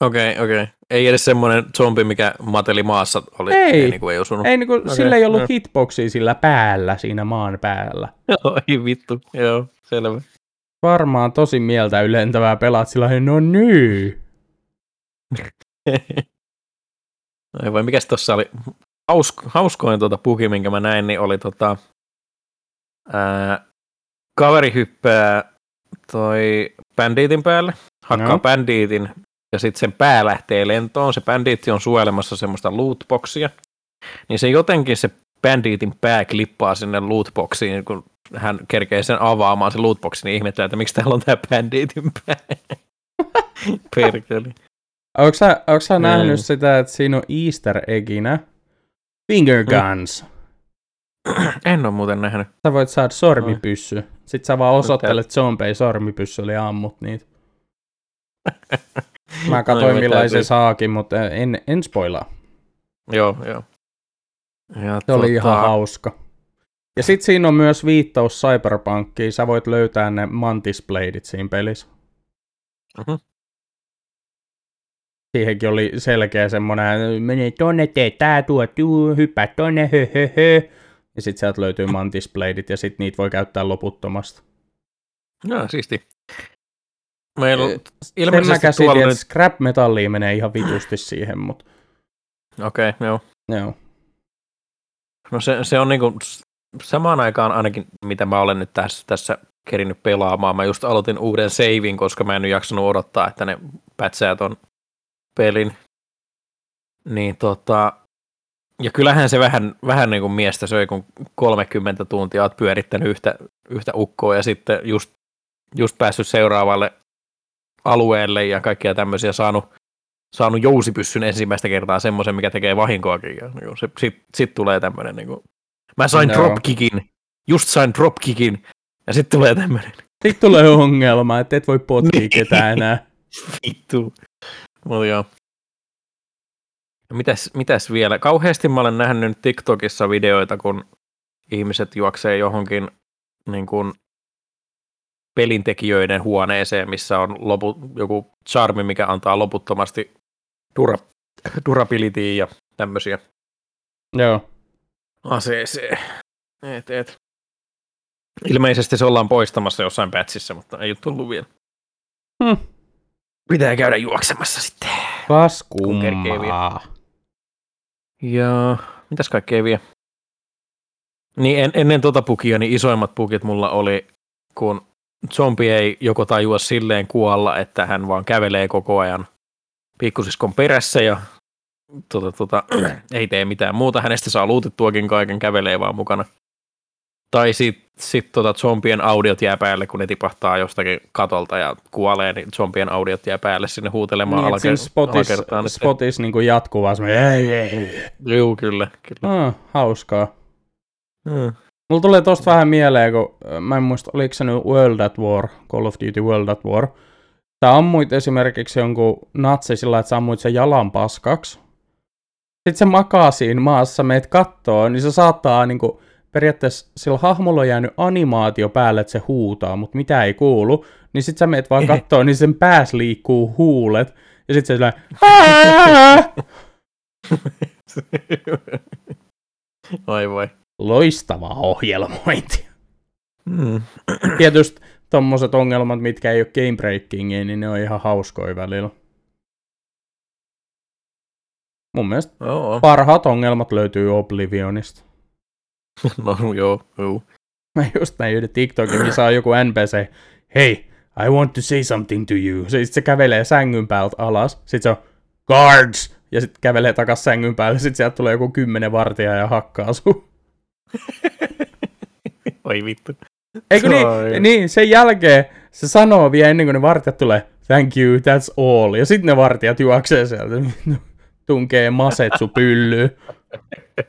Okei, okay, okei. Okay. Ei edes semmoinen zombi, mikä mateli maassa oli. Ei, ei, niin kuin ei osunut. Ei, niin kuin, okay. sillä ei ollut no. hitboxia sillä päällä, siinä maan päällä. Joo, ei vittu. Joo, selvä. Varmaan tosi mieltä ylentävää pelaat sillä no nyy. Ei voi, mikäs tossa oli? Hausk, hauskoin tuota puki, minkä mä näin, niin oli tota, ää, kaveri hyppää toi bändiitin päälle, hakkaa no. bändiitin ja sitten sen pää lähtee lentoon. Se bändiitti on suojelemassa semmoista lootboxia. Niin se jotenkin se bändiitin pää klippaa sinne lootboxiin, kun hän kerkee sen avaamaan se lootboxin, niin ihmettelee, että miksi täällä on tämä bändiitin pää. Perkeli. Onko sä, onko sä nähnyt Ei. sitä, että siinä on easter egginä finger guns? En ole muuten nähnyt. Sä voit saada sormipyssy. Sitten sä vaan osoittelet zombei sormipyssyllä ja ammut niitä. Mä katsoin Ai, millaisen saakin, mutta en, en spoilaa. Joo, joo. Ja Se oli ihan hauska. Ja sit siinä on myös viittaus Cyberpunkiin. Sä voit löytää ne Mantis Bladeit siinä pelissä. Mhm. Siihenkin oli selkeä semmonen, mene tonne, tee tää, tuo, tuu, hyppää tonne, hö, hö, hö. Ja sit sieltä löytyy Mantis Bladeit ja sit niitä voi käyttää loputtomasti. Joo, siisti. Meillä on Sen mä ilmeisesti käsitin, tuolla että scrap metallia menee ihan vitusti siihen, mutta Okei, okay, joo. joo. No se, se on niinku samaan aikaan ainakin, mitä mä olen nyt tässä, tässä kerinyt pelaamaan. Mä just aloitin uuden savein, koska mä en nyt jaksanut odottaa, että ne pätsää ton pelin. Niin tota, ja kyllähän se vähän, vähän niin kuin miestä söi, kun 30 tuntia oot pyörittänyt yhtä, yhtä ukkoa ja sitten just, just päässyt seuraavalle alueelle ja kaikkia tämmöisiä saanut, saanut jousipyssyn ensimmäistä kertaa semmoisen, mikä tekee vahinkoakin. Ja niin se, sit, sit tulee tämmöinen, niin kuin, mä sain Joo. dropkickin, just sain dropkickin, ja sitten tulee tämmöinen, Sitten tulee ongelma, että et voi potkia Niin. ketään enää. vittu. Mutta joo. Mitäs, mitäs vielä? Kauheasti mä olen nähnyt nyt TikTokissa videoita, kun ihmiset juoksee johonkin niin kuin pelintekijöiden huoneeseen, missä on lopu, joku charmi, mikä antaa loputtomasti dura, durability ja tämmöisiä Joo. aseeseen. Et, et. Ilmeisesti se ollaan poistamassa jossain pätsissä, mutta ei ole tullut vielä. Hm. Pitää käydä juoksemassa sitten. Kas kummaa. Ja mitäs kaikkea vielä? Niin en, ennen tota pukia, niin isoimmat pukit mulla oli, kun zombi ei joko tajua silleen kuolla, että hän vaan kävelee koko ajan pikkusiskon perässä ja tota, tota, ei tee mitään muuta. Hänestä saa luutettuakin kaiken, kävelee vaan mukana. Tai sitten sit tota zombien audiot jää päälle, kun ne tipahtaa jostakin katolta ja kuolee, niin zombien audiot jää päälle sinne huutelemaan Niin, alaker- spotis, alakertaan. spotis niinku jatkuvaa semmoinen, ei, ei, ei. Juu, kyllä. kyllä. Ah, hauskaa. Mm. Mulla tulee tosta vähän mieleen, kun mä en muista, oliko se nyt World at War, Call of Duty World at War. Sä ammuit esimerkiksi jonkun natsi sillä, että sä ammuit sen jalan paskaksi. Sitten se makaa siinä maassa, meet kattoo, niin se saattaa niinku, periaatteessa sillä hahmolla on jäänyt animaatio päälle, että se huutaa, mutta mitä ei kuulu. Niin sit sä meet vaan kattoo, niin sen pääs liikkuu huulet. Ja sit se sillä! Ai voi. Loistavaa ohjelmointia. Mm. Tietysti tommoset ongelmat, mitkä ei ole game breakingia, niin ne on ihan hauskoja välillä. Mun mielestä Oo. parhaat ongelmat löytyy Oblivionista. No joo, joo. Mä just näin yhden TikTokin, missä on joku NPC. Hey, I want to say something to you. Sitten se kävelee sängyn päältä alas. Sitten se on guards! Ja sitten kävelee takas sängyn päälle. Sitten sieltä tulee joku kymmenen vartijaa ja hakkaa sun. Oi vittu. Eikö niin, niin, sen jälkeen se sanoo vielä ennen kuin ne vartijat tulee, thank you, that's all. Ja sitten ne vartijat juoksee sieltä, tunkee masetsu pyllyyn.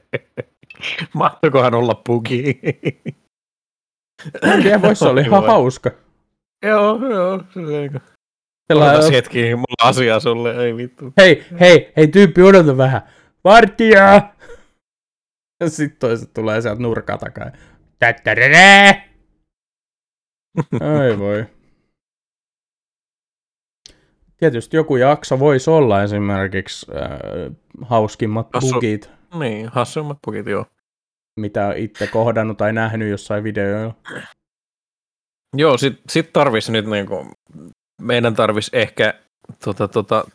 Mahtokohan olla puki? En tiedä, vois se olla ihan hauska. joo, joo. Kun... Sellainen, Odotas hetki, mulla on asia sulle, ei vittu. hei, hei, hei tyyppi, odota vähän. Vartija! Ja sitten toiset tulee sieltä nurkan takaa. Tättärärää! Ai voi. Tietysti joku jakso voisi olla esimerkiksi äh, hauskimmat Hassu- bugit, Niin, hassummat pukit, joo. mitä itse kohdannut tai nähnyt jossain videoilla. Joo, sit, sit tarvis nyt niinku, meidän tarvis ehkä tota, tota,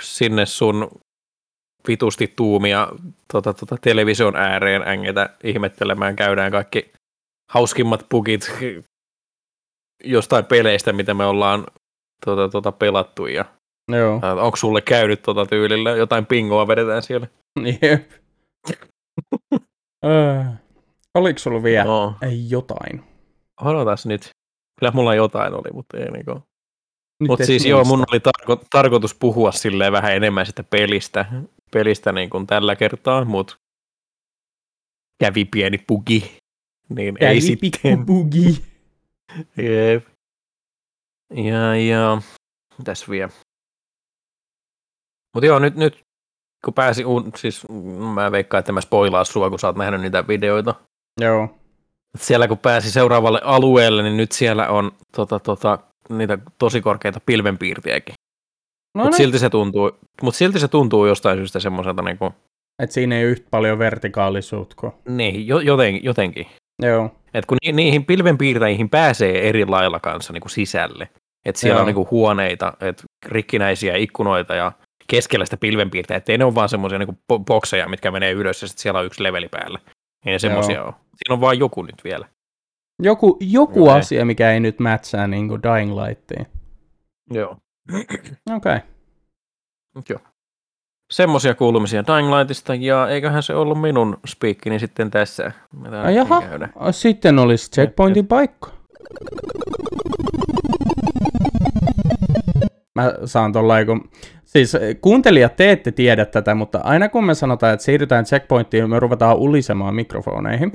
sinne sun vitusti tuumia tota, tota, television ääreen ängetä ihmettelemään, käydään kaikki hauskimmat pukit jostain peleistä, mitä me ollaan tota, tota, pelattu ja Joo. onko sulle käynyt tota tyylillä, jotain pingoa vedetään siellä? Jep. Öö, Oliko sulla vielä No, ei jotain? odotas nyt. Kyllä mulla jotain oli, mutta ei niinku. Mutta siis joo, mun oli tarko- tarkoitus puhua silleen vähän enemmän sitä pelistä, pelistä niin kuin tällä kertaa, mutta kävi pieni pugi, niin ei Kävi sitten. pikku bugi. Jep. Ja, ja, mitäs vielä? Mutta joo, nyt, nyt kun pääsi, un, siis mä veikkaan, että mä spoilaa sua, kun sä oot nähnyt niitä videoita. Joo. Siellä kun pääsi seuraavalle alueelle, niin nyt siellä on tota, tota, niitä tosi korkeita pilvenpiirtiäkin. No Mutta silti, se tuntuu, mut silti se tuntuu jostain syystä semmoiselta, niin, kuin, Et siinä ei yhtä paljon vertikaalisuutta kuin. niin jo, joten, jotenkin. Joo. Et kun ni, niihin pilvenpiirtäjiin pääsee eri lailla kanssa niin kuin sisälle. Et siellä Joo. on niin kuin huoneita, et rikkinäisiä ikkunoita ja keskellä sitä pilvenpiirtäjää, ettei ne ole vaan semmoisia niin bo- bokseja, mitkä menee ylös ja sitten siellä on yksi leveli päällä. Ei ne semmoisia ole. Siinä on vaan joku nyt vielä. Joku, joku Joo, asia, mikä ei nyt mätsää niin kuin Dying Lightiin. Joo. Okei. Mut joo. Semmoisia kuulumisia Dying Lightista, ja eiköhän se ollut minun spiikkini sitten tässä. Jaha, käydä. sitten olisi checkpointin paikka. Mä saan tollain, kun... Siis eh, kuuntelijat, te ette tiedä tätä, mutta aina kun me sanotaan, että siirrytään checkpointtiin, me ruvetaan ulisemaan mikrofoneihin.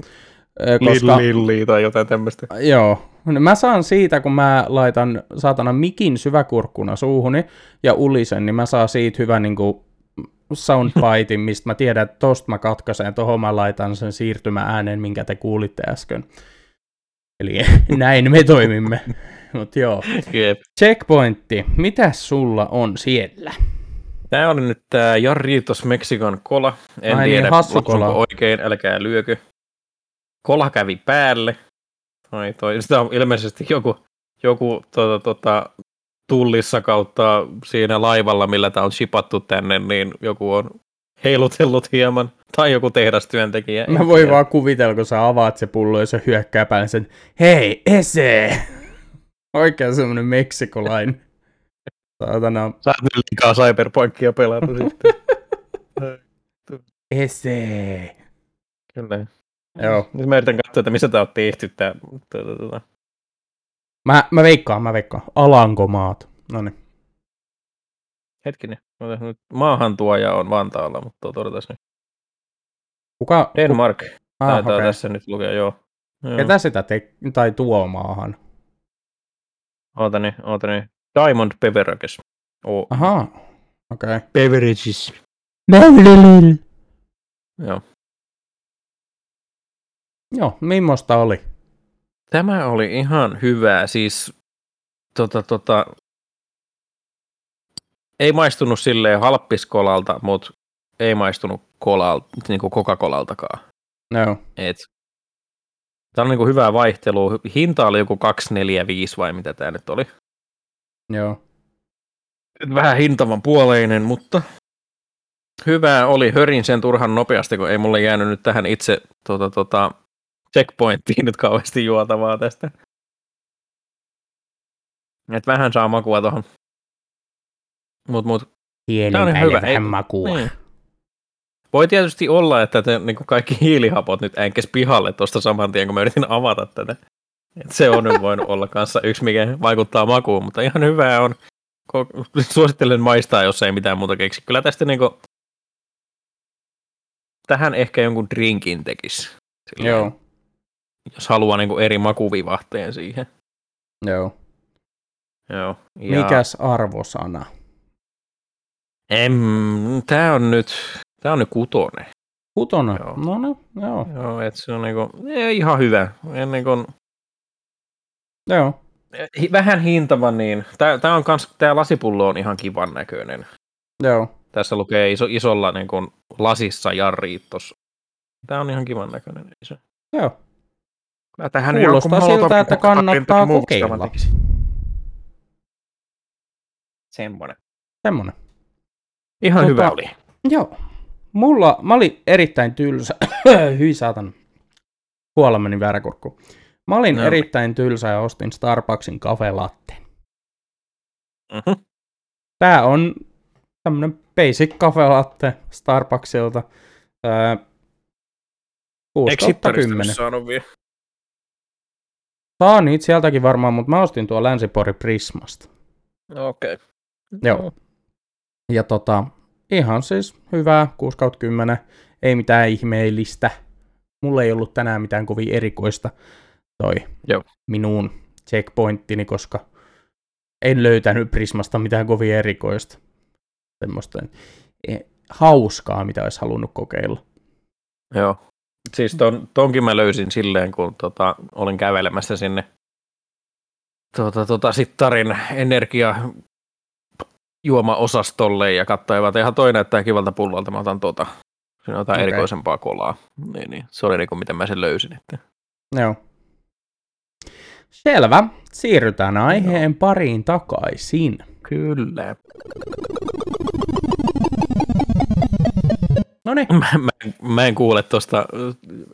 Koska, Lilli tai jotain tämmöistä. joo, mä saan siitä, kun mä laitan saatana mikin syväkurkkuna suuhuni ja ulisen, niin mä saan siitä hyvän niin kuin, soundbitin, mistä mä tiedän, että tosta mä katkaisen, tohon mä laitan sen siirtymääänen, minkä te kuulitte äsken. Eli näin me toimimme. Mut joo. Jep. Checkpointti, mitä sulla on siellä? Tämä oli nyt tämä Jarritos Mexican Kola. En Ai niin, tiedä, hassu lausunko kola. oikein, älkää lyökö. Kola kävi päälle. Toi, toi. Sitä on ilmeisesti joku, joku tota, tota, tullissa kautta siinä laivalla, millä tämä on shipattu tänne, niin joku on heilutellut hieman. Tai joku tehdastyöntekijä. Mä voin vaan kuvitella, kun sä avaat se pullo ja se hyökkää päälle sen, hei, ese! Oikein semmonen meksikolainen. Saatana, Sä oot nyt liikaa Cyberpunkia pelannut sitten. ese! Kyllä. Joo. Nyt mä yritän katsoa, että missä tää on tehty. Tää, tuota, tuota. Mä, mä veikkaan, mä veikkaan. Alankomaat. No niin. Hetkinen. Ota nyt Maahantuoja on Vantaalla, mutta todetaan nyt. Kuka, Denmark. ku, ah, Taitaa okay. tässä nyt lukea, joo. joo. Ketä sitä te, tai tuo maahan? Ootani, ootani. Diamond Beverages. Oh. Ahaa, okei. Okay. Beverages. Joo. Joo, millaista oli? Tämä oli ihan hyvää. Siis tota, tota, ei maistunut silleen halppiskolalta, mutta ei maistunut kolalta, niin kuin Coca-Colaltakaan. Joo. Et, tämä on niin kuin hyvää vaihtelua. Hinta oli joku 245 vai mitä tämä nyt oli. Joo. Vähän hintavan puoleinen, mutta hyvää oli. Hörin sen turhan nopeasti, kun ei mulle jäänyt nyt tähän itse tota, tota, checkpointtiin nyt kauheasti juotavaa tästä. Et vähän saa makua tuohon. Mut, mut, Tää on hyvä, vähän ei- makua. niin. Voi tietysti olla, että te, niin kaikki hiilihapot nyt änkes pihalle tuosta saman tien, kun mä yritin avata tätä. Et se on nyt voinut olla kanssa yksi, mikä vaikuttaa makuun, mutta ihan hyvää on. Suosittelen maistaa, jos ei mitään muuta keksi. Kyllä tästä niinku, tähän ehkä jonkun drinkin tekisi. Silleen, Joo. Jos haluaa niinku eri makuvivahteen siihen. Joo. Joo. Ja, Mikäs arvosana? Em, tää on nyt, tää on nyt kutonen. Kutonen. Joo. No no, joo. Joo, et se on niinku, ei, ihan hyvä. Ennen kuin Joo. Hi- vähän hintava, niin tää, tää on kans, tää lasipullo on ihan kivan näköinen. Joo. Tässä lukee iso, isolla niin kun, lasissa Jarriitos. Tää on ihan kivan näköinen. Ei se. Joo. Kyllä tähän Kuulostaa siltä, että kannattaa kokeilla. Semmonen. Semmonen. Ihan Tota- hyvä oli. Joo. Mulla, mä olin erittäin tylsä. Hyi saatan. Kuolla meni väärä kurkku. Mä olin No. erittäin tylsä ja ostin Starbucksin cafe latte. Mhm. Tää on tämmönen basic cafe latte Starbucksilta. Öö, 6 Eikö kautta Sittarista 10. saanut vielä? Saa niitä sieltäkin varmaan, mutta mä ostin tuo Länsipori Prismasta. Okei. Okay. Joo. Ja tota, ihan siis hyvää, 6 10, ei mitään ihmeellistä. Mulla ei ollut tänään mitään kovin erikoista toi Joo. minun checkpointtini, koska en löytänyt Prismasta mitään kovin erikoista. Semmoista eh, hauskaa, mitä olisi halunnut kokeilla. Joo. Siis ton, tonkin mä löysin silleen, kun tota, olin kävelemässä sinne tota, tota, Sittarin energia juoma-osastolle ja katsoivat, ihan toi näyttää kivalta pullolta, mä otan tota. Siinä on jotain okay. erikoisempaa kolaa. Niin, niin. Se oli niin kuin miten mä sen löysin. Että... Joo. Selvä. Siirrytään aiheen no. pariin takaisin. Kyllä. No niin. Mä, mä, mä, en kuule tuosta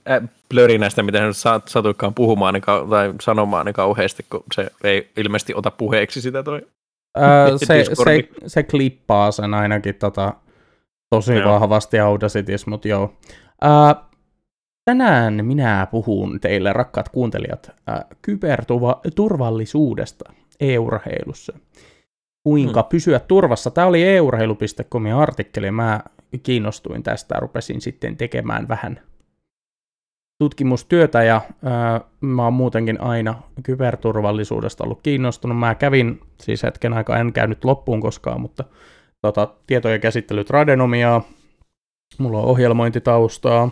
äh, plörinästä, mitä hän satuikaan puhumaan niin, tai sanomaan niin kauheasti, kun se ei ilmeisesti ota puheeksi sitä toi öö, se, se, se, klippaa sen ainakin tota, tosi joo. vahvasti Audacities, mutta joo. Öö, tänään minä puhun teille, rakkaat kuuntelijat, äh, kyberturvallisuudesta e-urheilussa. Kuinka hmm. pysyä turvassa. Tämä oli e-urheilu.comin artikkeli, mä kiinnostuin tästä, rupesin sitten tekemään vähän tutkimustyötä ja ää, mä oon muutenkin aina kyberturvallisuudesta ollut kiinnostunut. Mä kävin, siis hetken aikaa en käynyt loppuun koskaan, mutta tota, tietojen käsittelyt radenomiaa, mulla on ohjelmointitaustaa,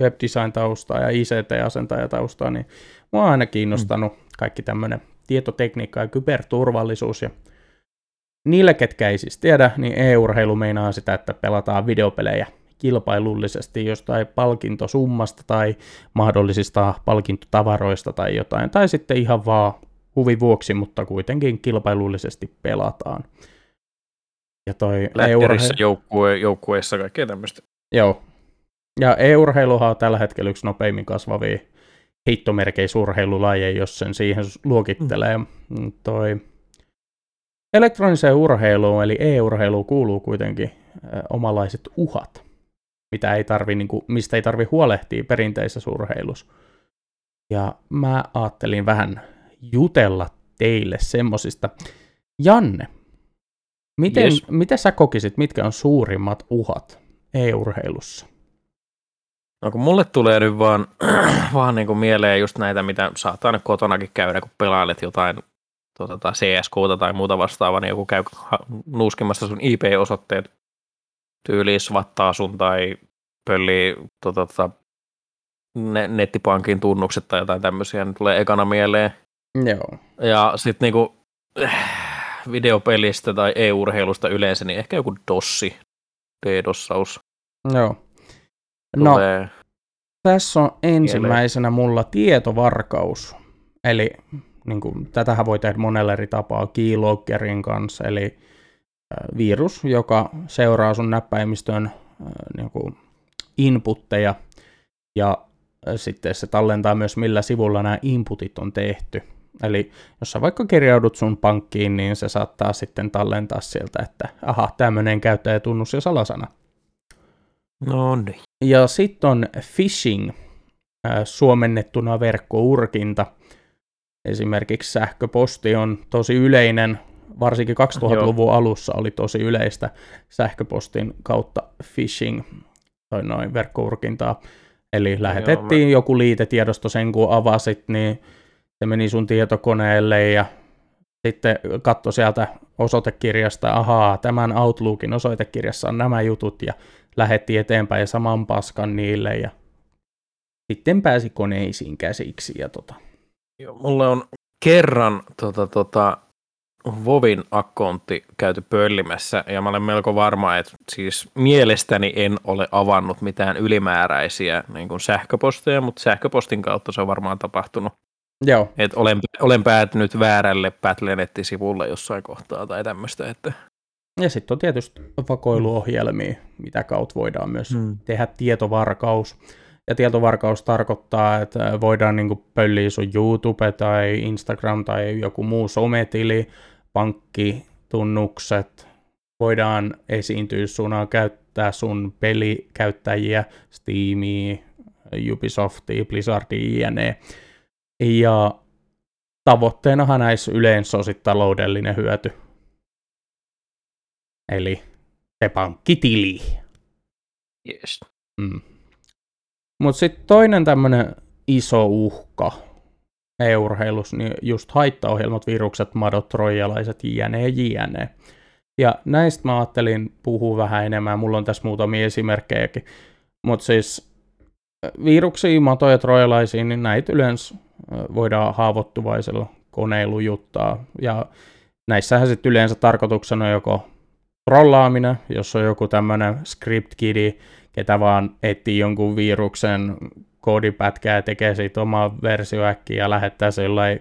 webdesign-taustaa ja ICT-asentajataustaa, niin mua on aina kiinnostanut kaikki tämmöinen tietotekniikka ja kyberturvallisuus ja Niille, ketkä ei siis tiedä, niin e-urheilu meinaa sitä, että pelataan videopelejä kilpailullisesti jostain palkintosummasta tai mahdollisista palkintotavaroista tai jotain, tai sitten ihan vaan huvin vuoksi, mutta kuitenkin kilpailullisesti pelataan. Ja toi e-urheilu... joukkue, joukkueissa kaikkea tämmöistä. Joo. Ja e-urheiluhan on tällä hetkellä yksi nopeimmin kasvavia heittomerkeisurheilulajeja, jos sen siihen luokittelee. Mm. Toi Elektroniseen urheiluun, eli e-urheiluun, kuuluu kuitenkin omalaiset uhat, mitä ei tarvi, niin kuin, mistä ei tarvi huolehtia perinteisessä urheilussa. Ja mä ajattelin vähän jutella teille semmosista. Janne, miten, yes. miten sä kokisit, mitkä on suurimmat uhat e-urheilussa? No kun mulle tulee nyt vaan, vaan niin kuin mieleen just näitä, mitä saattaa nyt kotonakin käydä, kun pelailet jotain tuota, tai CSK tai muuta vastaavaa, niin joku käy nuuskimassa sun IP-osoitteet tyyliin svattaa sun tai pöllii tuota, tuota, ne, nettipankin tunnukset tai jotain tämmöisiä, niin tulee ekana mieleen. Joo. Ja sitten niinku videopelistä tai e-urheilusta yleensä, niin ehkä joku dossi, D-dossaus. Joo. No, tässä on ensimmäisenä mulla tietovarkaus. Eli niin kuin, tätähän voi tehdä monella eri tapaa keyloggerin kanssa, eli virus, joka seuraa sun näppäimistön niin kuin inputteja ja sitten se tallentaa myös millä sivulla nämä inputit on tehty. Eli jos sä vaikka kirjaudut sun pankkiin, niin se saattaa sitten tallentaa sieltä, että aha, tämmöinen käyttäjätunnus ja salasana. No niin. Ja sitten on phishing, suomennettuna verkkourkinta. Esimerkiksi sähköposti on tosi yleinen, varsinkin 2000-luvun Joo. alussa oli tosi yleistä sähköpostin kautta phishing tai noin verkkourkintaa. Eli lähetettiin Joo, mä... joku liitetiedosto sen, kun avasit, niin se meni sun tietokoneelle ja sitten katso sieltä osoitekirjasta, ahaa, tämän Outlookin osoitekirjassa on nämä jutut ja lähetti eteenpäin ja saman paskan niille ja sitten pääsi koneisiin käsiksi ja tota, Joo, mulle on kerran tota, tota, Vovin akkontti käyty pöllimässä, ja mä olen melko varma, että siis mielestäni en ole avannut mitään ylimääräisiä niin kuin sähköposteja, mutta sähköpostin kautta se on varmaan tapahtunut. Joo. Et olen, olen päätynyt väärälle Battlenet-sivulle jossain kohtaa tai tämmöistä. Että... Ja sitten on tietysti vakoiluohjelmia, mitä kautta voidaan myös hmm. tehdä tietovarkaus. Ja tietovarkaus tarkoittaa, että voidaan niin pölliä sun YouTube tai Instagram tai joku muu sometili, pankkitunnukset, voidaan esiintyä sunaa käyttää sun pelikäyttäjiä, Steamia, Ubisoftia, Blizzardia, jne. Ja tavoitteenahan näissä yleensä on sit taloudellinen hyöty. Eli se pankkitili. Yes. Mm. Mutta sitten toinen tämmöinen iso uhka e-urheilussa, niin just haittaohjelmat, virukset, madot, trojalaiset, jne, jne. Ja näistä mä ajattelin puhua vähän enemmän, mulla on tässä muutamia esimerkkejäkin. Mutta siis viruksia, matoja, trojalaisia, niin näitä yleensä voidaan haavoittuvaisella koneilla juttaa. Ja näissähän sitten yleensä tarkoituksena on joko trollaaminen, jos on joku tämmöinen script kidi, ketä vaan etsii jonkun viruksen koodipätkää ja tekee siitä oma versio äkkiä ja lähettää sellainen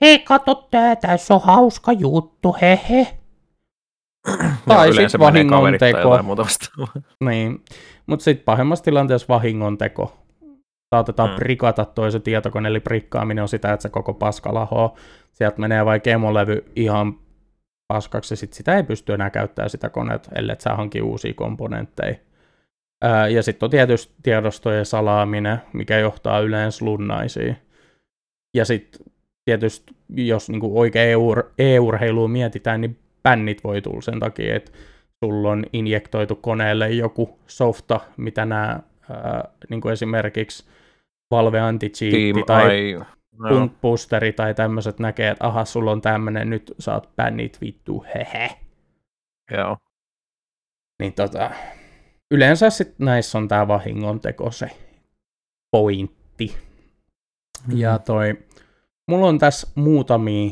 hei kato tää, tässä on hauska juttu, hehe. tai sitten vahingon teko. niin, mutta sitten pahemmassa tilanteessa vahingon teko. Saatetaan mm. prikata toisen tietokone, eli prikkaaminen on sitä, että se koko paska lahoo. Sieltä menee vaikka emolevy ihan paskaksi, ja sit sitä ei pysty enää käyttämään sitä koneet, ellei sä hanki uusia komponentteja. Ää, ja sitten on tietysti tiedostojen salaaminen, mikä johtaa yleensä lunnaisiin. Ja sitten tietysti, jos niinku oikein e-ur- e-urheilua mietitään, niin bännit voi tulla sen takia, että sulla on injektoitu koneelle joku softa, mitä nämä niinku esimerkiksi Valve anti tai no. boosteri tai tämmöiset näkee, että aha, sulla on tämmöinen, nyt saat bännit vittu, hehe. Joo. Niin tota, yleensä sit näissä on tämä vahingonteko se pointti. Mm-hmm. Ja toi, mulla on tässä muutamia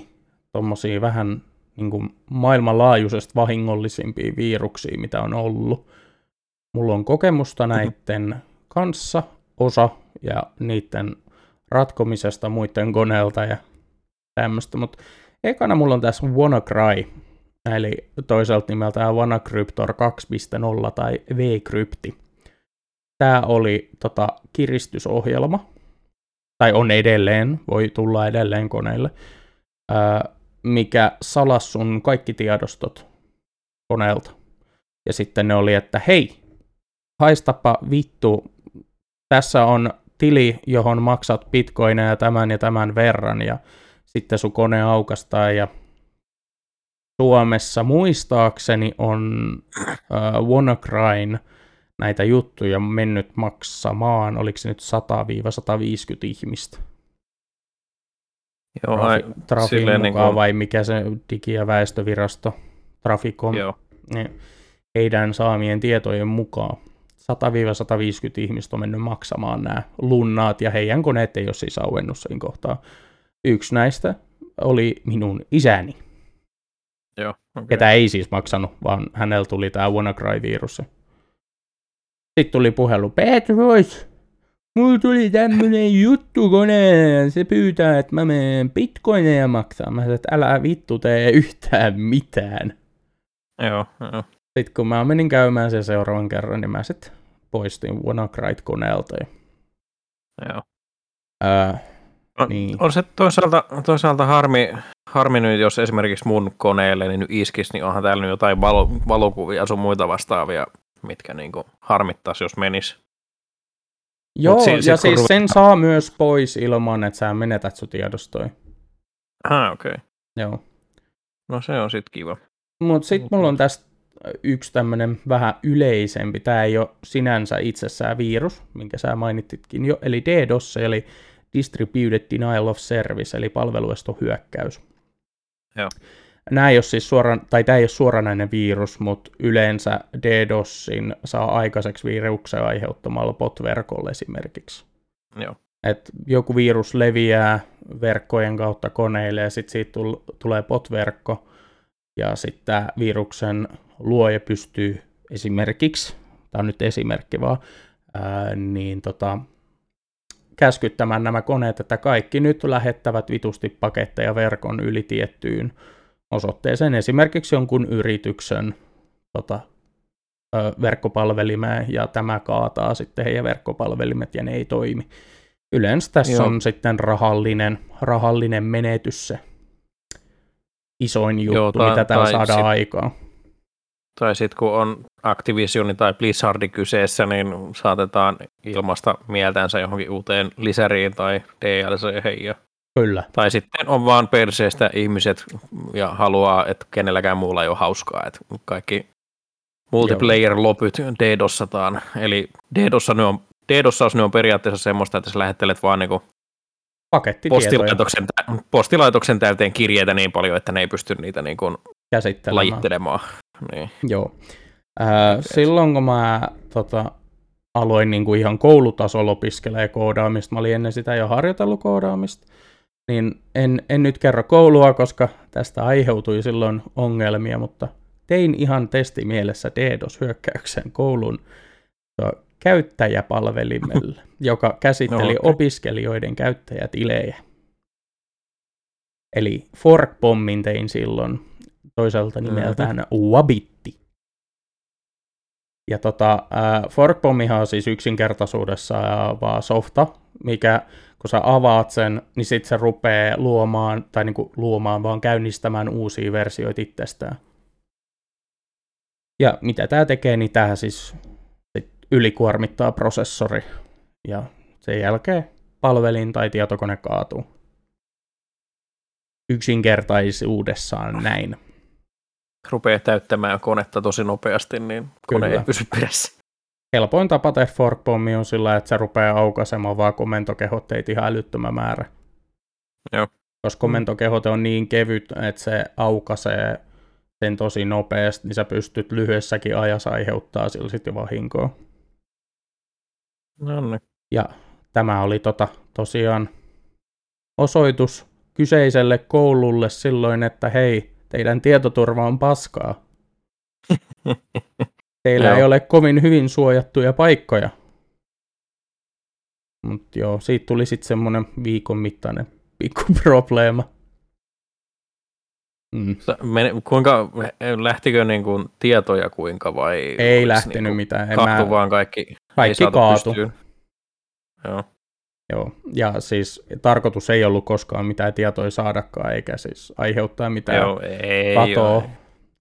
tommosia vähän niin kuin maailmanlaajuisesti vahingollisimpia viruksia, mitä on ollut. Mulla on kokemusta mm-hmm. näiden kanssa, osa, ja niiden ratkomisesta muiden koneelta ja tämmöistä, mutta ekana mulla on tässä WannaCry, eli toiselta nimeltään WannaCryptor 2.0 tai V-krypti. Tämä oli tota, kiristysohjelma, tai on edelleen, voi tulla edelleen koneille, ää, mikä salas sun kaikki tiedostot koneelta. Ja sitten ne oli, että hei, haistapa vittu, tässä on tili, johon maksat bitcoineja tämän ja tämän verran, ja sitten sun kone aukastaa, ja Suomessa muistaakseni on äh, WannaCryn näitä juttuja mennyt maksamaan, oliko se nyt 100-150 ihmistä? Joo, Trafi, Trafin mukaan niin kuin... vai mikä se digi- ja väestövirasto, Traficom, Joo. Niin heidän saamien tietojen mukaan 100-150 ihmistä on mennyt maksamaan nämä lunnaat, ja heidän koneet ei ole siis auennut siinä kohtaa. Yksi näistä oli minun isäni. Joo, okay. Ketä ei siis maksanut, vaan hänellä tuli tämä WannaCry-virus. Sitten tuli puhelu, Petrus, mulla tuli tämmönen juttu koneen, se pyytää, että mä menen bitcoineja maksaa. Mä sanoin, että älä vittu tee yhtään mitään. Joo, joo. Sitten kun mä menin käymään sen seuraavan kerran, niin mä sitten poistin WannaCry-koneelta. Joo. Ää, on, niin. on se toisaalta, toisaalta harmi, harmi nyt, jos esimerkiksi mun koneelle niin nyt iskisi, niin onhan täällä nyt jotain valo, valokuvia sun muita vastaavia, mitkä niin harmittaisi, jos menisi. Joo, si- ja siis ruvetaan... sen saa myös pois ilman, että sä menetät sun tiedostoja. Ah, okei. Okay. Joo. No se on sitten kiva. Mutta sitten mulla on tästä yksi tämmöinen vähän yleisempi, tämä ei ole sinänsä itsessään virus, minkä sä mainititkin jo, eli DDoS, eli Distributed Denial of Service, eli palveluestohyökkäys. Joo. Nämä ei ole siis suoran, tai tämä ei ole suoranainen virus, mutta yleensä DDoSin saa aikaiseksi viruksen aiheuttamalla bot-verkolle esimerkiksi. Joo. Et joku virus leviää verkkojen kautta koneille ja sitten siitä tulee bot-verkko, ja sitten tämä viruksen luoja pystyy esimerkiksi, tämä on nyt esimerkki vaan, ää, niin tota, käskyttämään nämä koneet, että kaikki nyt lähettävät vitusti paketteja verkon yli tiettyyn osoitteeseen, esimerkiksi jonkun yrityksen tota, ö, verkkopalvelimeen, ja tämä kaataa sitten heidän verkkopalvelimet, ja ne ei toimi. Yleensä tässä Joo. on sitten rahallinen, rahallinen menetys se isoin juttu, Joo, tai, mitä täällä saadaan sit, aikaan. Tai sitten kun on Activision tai Blizzard kyseessä, niin saatetaan ilmasta mieltänsä johonkin uuteen lisäriin tai DLC. Ja... Kyllä. Tai sitten on vaan perseestä ihmiset ja haluaa, että kenelläkään muulla ei ole hauskaa. Että kaikki multiplayer-lopyt DDoSataan. Eli DDoSa ne on, DDoSaus ne on periaatteessa semmoista, että sä lähettelet vaan niinku postilaitoksen, postilaitoksen täyteen kirjeitä niin paljon, että ne ei pysty niitä niinku lajittelemaan. Niin. Joo. Ää, silloin kun mä tota, aloin niin kuin ihan koulutasolla opiskelee koodaamista, mä olin ennen sitä jo harjoitellut koodaamista, niin en, en nyt kerro koulua, koska tästä aiheutui silloin ongelmia, mutta tein ihan testimielessä DDoS-hyökkäyksen koulun käyttäjäpalvelimelle, joka käsitteli no, okay. opiskelijoiden käyttäjätilejä. Eli fork-pommin tein silloin toiselta nimeltään mm-hmm. Wabitti. Ja tota, äh, fork-pommihan on siis yksinkertaisuudessa vaan softa, mikä kun sä avaat sen, niin sitten se rupeaa luomaan, tai niinku luomaan, vaan käynnistämään uusia versioita itsestään. Ja mitä tämä tekee, niin tämä siis sit ylikuormittaa prosessori, ja sen jälkeen palvelin tai tietokone kaatuu. Yksinkertaisuudessaan näin. Rupeaa täyttämään konetta tosi nopeasti, niin kone Kyllä. ei pysy perässä helpoin tapa tehdä forkpommi on sillä, että se rupeaa aukaisemaan vaan komentokehotteita ihan älyttömän määrä. Joo. Koska komentokehote on niin kevyt, että se aukaisee sen tosi nopeasti, niin sä pystyt lyhyessäkin ajassa aiheuttaa sillä sitten vahinkoa. No niin. Ja tämä oli tota, tosiaan osoitus kyseiselle koululle silloin, että hei, teidän tietoturva on paskaa. Teillä ei ole kovin hyvin suojattuja paikkoja. Mutta joo, siitä tuli sitten semmoinen viikon mittainen pikku probleema. Mm. kuinka, lähtikö niin kuin tietoja kuinka vai? Ei lähtenyt niin mitään. Kaatu mä... vaan kaikki. Kaikki kaatu. Joo. Joo, ja siis tarkoitus ei ollut koskaan mitään tietoja saadakaan, eikä siis aiheuttaa mitään Joo, ei, katoa, joo.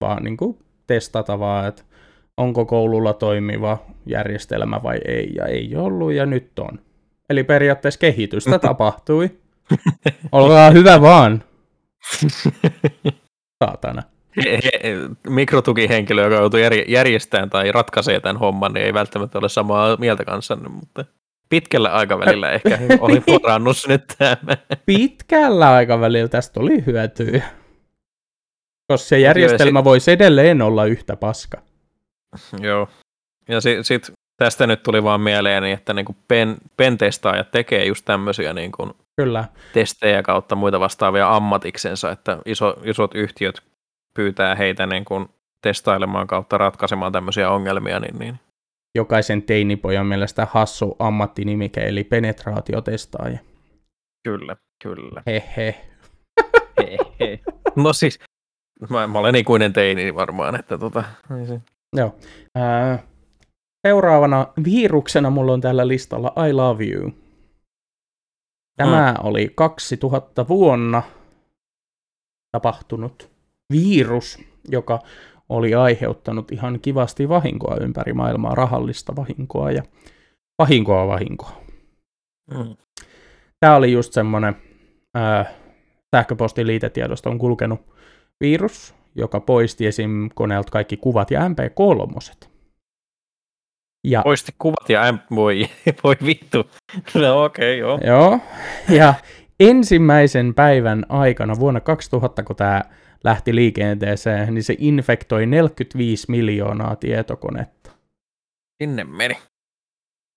vaan niin kuin testata vaan, että onko koululla toimiva järjestelmä vai ei, ja ei ollut, ja nyt on. Eli periaatteessa kehitystä tapahtui. Olkaa hyvä vaan. Saatana. mikrotukihenkilö, joka joutuu järjestämään tai ratkaisee tämän homman, niin ei välttämättä ole samaa mieltä kanssanne, mutta pitkällä aikavälillä ehkä oli parannus nyt tämä. Pitkällä aikavälillä tästä oli hyötyä. Koska se järjestelmä voisi edelleen olla yhtä paska. Joo. Ja sitten sit tästä nyt tuli vaan mieleeni, että niinku pen, pentestaajat tekee just tämmöisiä niinku Kyllä. testejä kautta muita vastaavia ammatiksensa, että iso, isot yhtiöt pyytää heitä niinku testailemaan kautta ratkaisemaan tämmöisiä ongelmia. Niin, niin. Jokaisen teinipojan mielestä hassu ammattinimike, eli penetraatiotestaaja. Kyllä, kyllä. Hehe. Hehe. No siis, mä, mä olen ikuinen teini varmaan, että tota, niin. Joo. Seuraavana viruksena mulla on tällä listalla I Love You. Tämä hmm. oli 2000 vuonna tapahtunut virus, joka oli aiheuttanut ihan kivasti vahinkoa ympäri maailmaa, rahallista vahinkoa ja vahinkoa vahinkoa. Hmm. Tämä oli just semmoinen sähköpostiliitetiedosta on kulkenut virus, joka poisti esim. koneelta kaikki kuvat ja MP3. Ja, Poisti kuvat ja MP... Voi, voi vittu. No okei, okay, joo. Joo. Ja ensimmäisen päivän aikana vuonna 2000, kun tämä lähti liikenteeseen, niin se infektoi 45 miljoonaa tietokonetta. Sinne meni.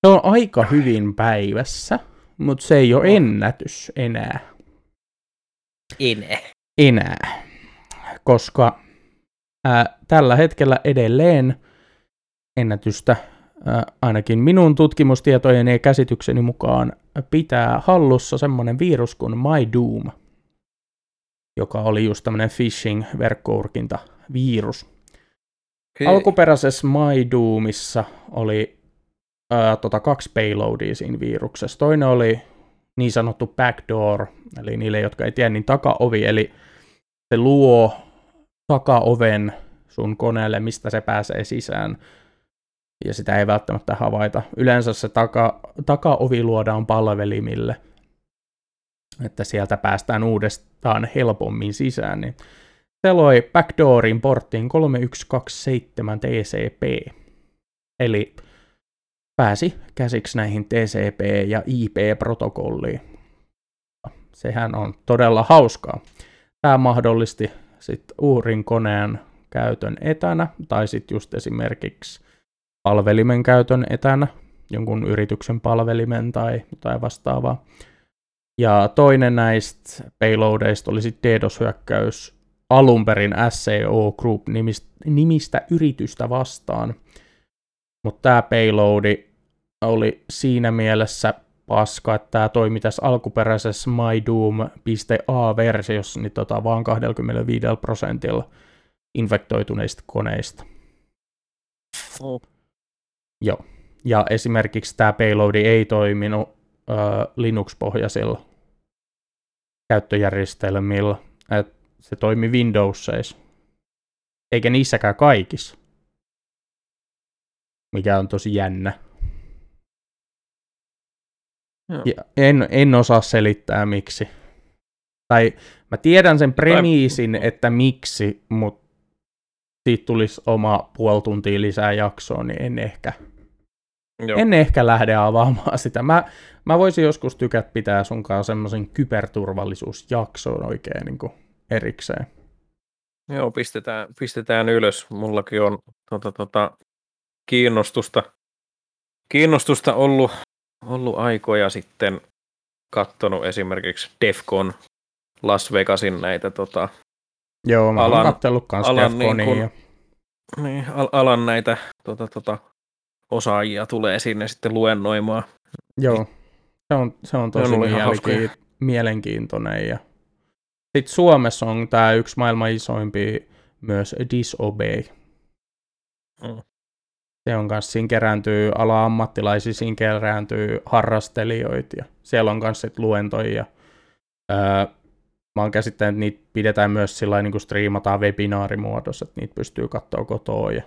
Se on aika hyvin päivässä, mutta se ei ole ennätys enää. Enää. Enää koska ää, tällä hetkellä edelleen ennätystä ää, ainakin minun tutkimustietojen ja käsitykseni mukaan pitää hallussa semmoinen virus kuin MyDoom, joka oli just tämmöinen phishing-verkkourkinta-virus. Okay. Alkuperäisessä MyDoomissa oli ää, tota, kaksi payloadia siinä viruksessa. Toinen oli niin sanottu backdoor, eli niille, jotka ei tiedä, niin takaovi, eli se luo takaoven sun koneelle, mistä se pääsee sisään. Ja sitä ei välttämättä havaita. Yleensä se taka, takaovi luodaan palvelimille. Että sieltä päästään uudestaan helpommin sisään, niin se loi backdoorin porttiin 3127 TCP. Eli pääsi käsiksi näihin TCP- ja IP-protokolliin. Sehän on todella hauskaa. Tämä mahdollisti sitten uhrin koneen käytön etänä, tai sitten just esimerkiksi palvelimen käytön etänä, jonkun yrityksen palvelimen tai jotain vastaavaa. Ja toinen näistä payloadeista oli sitten DDoS-hyökkäys alun perin SEO Group nimistä, nimistä yritystä vastaan. Mutta tämä payloadi oli siinä mielessä paska, että tämä toimi tässä alkuperäisessä mydoom.a-versiossa niin tota, vaan 25 prosentilla infektoituneista koneista. Oh. Joo. Ja esimerkiksi tämä payloadi ei toiminut ö, Linux-pohjaisilla käyttöjärjestelmillä. Et se toimi Windowsissa. Eikä niissäkään kaikissa. Mikä on tosi jännä. Joo. Ja en, en osaa selittää miksi. Tai mä tiedän sen premiisin, että miksi, mutta siitä tulisi oma puoli tuntia lisää jaksoa, niin en ehkä, Joo. en ehkä lähde avaamaan sitä. Mä, mä voisin joskus tykät pitää sunkaan semmoisen kyberturvallisuusjakson oikein niin kuin erikseen. Joo, pistetään, pistetään ylös. Mullakin on tota, tota, kiinnostusta, kiinnostusta ollut, ollut aikoja sitten kattonut esimerkiksi Defcon Las Vegasin näitä tota, Joo, mä Alan- oon kattellut kans alan Defconia niin kun- ja niin, al- alan näitä tota, tota, osaajia tulee sinne sitten luennoimaan. Joo, se on, se on tosi ollut ihan mielenki- mielenkiintoinen. Ja... Sitten Suomessa on tämä yksi maailman isoimpia myös Disobey. Mm. Se on kanssa, siinä kerääntyy ala-ammattilaisia, siinä kerääntyy harrastelijoita ja siellä on kanssa sit luentoja. Öö, mä oon käsittänyt, että niitä pidetään myös sillä niin kuin striimataan webinaarimuodossa, että niitä pystyy katsoa kotoa. Ja...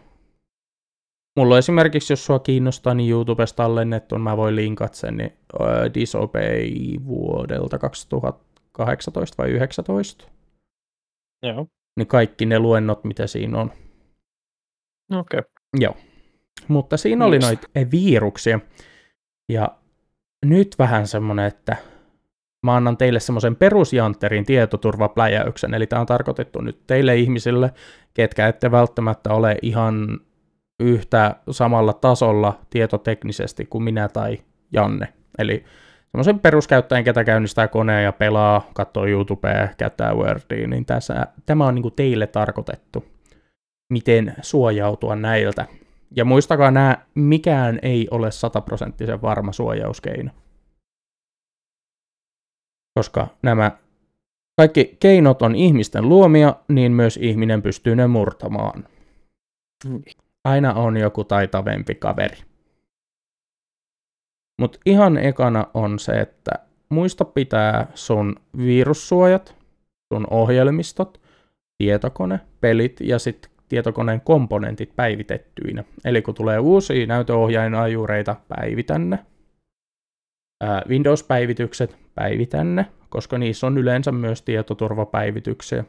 Mulla on esimerkiksi, jos sua kiinnostaa, niin YouTubesta tallennettu, mä voin linkata sen, niin öö, Disobey vuodelta 2018 vai 2019. Joo. Niin kaikki ne luennot, mitä siinä on. Okei. Okay. Joo. Mutta siinä oli noita viruksia. Ja nyt vähän semmonen, että mä annan teille semmoisen perusjantterin tietoturvapläjäyksen. Eli tämä on tarkoitettu nyt teille ihmisille, ketkä ette välttämättä ole ihan yhtä samalla tasolla tietoteknisesti kuin minä tai Janne. Eli semmoisen peruskäyttäjän, ketä käynnistää koneen ja pelaa, katsoo YouTubea, käyttää Wordia, niin tässä, tämä on niin kuin teille tarkoitettu, miten suojautua näiltä. Ja muistakaa nämä, mikään ei ole sataprosenttisen varma suojauskeino. Koska nämä kaikki keinot on ihmisten luomia, niin myös ihminen pystyy ne murtamaan. Aina on joku taitavempi kaveri. Mutta ihan ekana on se, että muista pitää sun virussuojat, sun ohjelmistot, tietokone, pelit ja sitten tietokoneen komponentit päivitettyinä. Eli kun tulee uusia näytöohjainajureita, päivitä ne. Windows-päivitykset, päivitä ne, koska niissä on yleensä myös tietoturvapäivityksiä.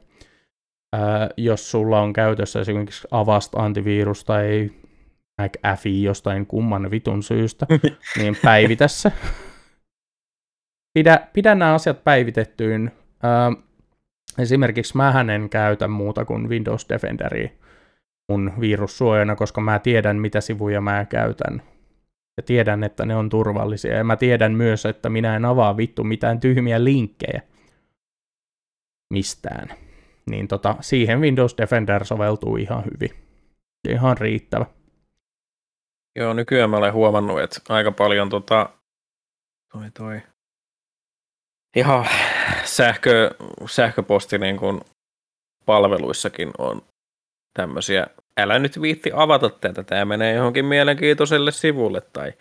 Ää, jos sulla on käytössä esimerkiksi Avast antivirus tai McAfee jostain kumman vitun syystä, niin päivitä se. Pidä, pidä nämä asiat päivitettyyn. Ää, esimerkiksi mä en käytä muuta kuin Windows Defenderia mun virussuojana, koska mä tiedän, mitä sivuja mä käytän. Ja tiedän, että ne on turvallisia. Ja mä tiedän myös, että minä en avaa vittu mitään tyhmiä linkkejä mistään. Niin tota, siihen Windows Defender soveltuu ihan hyvin. Ihan riittävä. Joo, nykyään mä olen huomannut, että aika paljon tota, toi, toi, ihan sähkö, sähköposti niin kuin palveluissakin on tämmöisiä, älä nyt viitti avata tätä, tämä menee johonkin mielenkiintoiselle sivulle, tai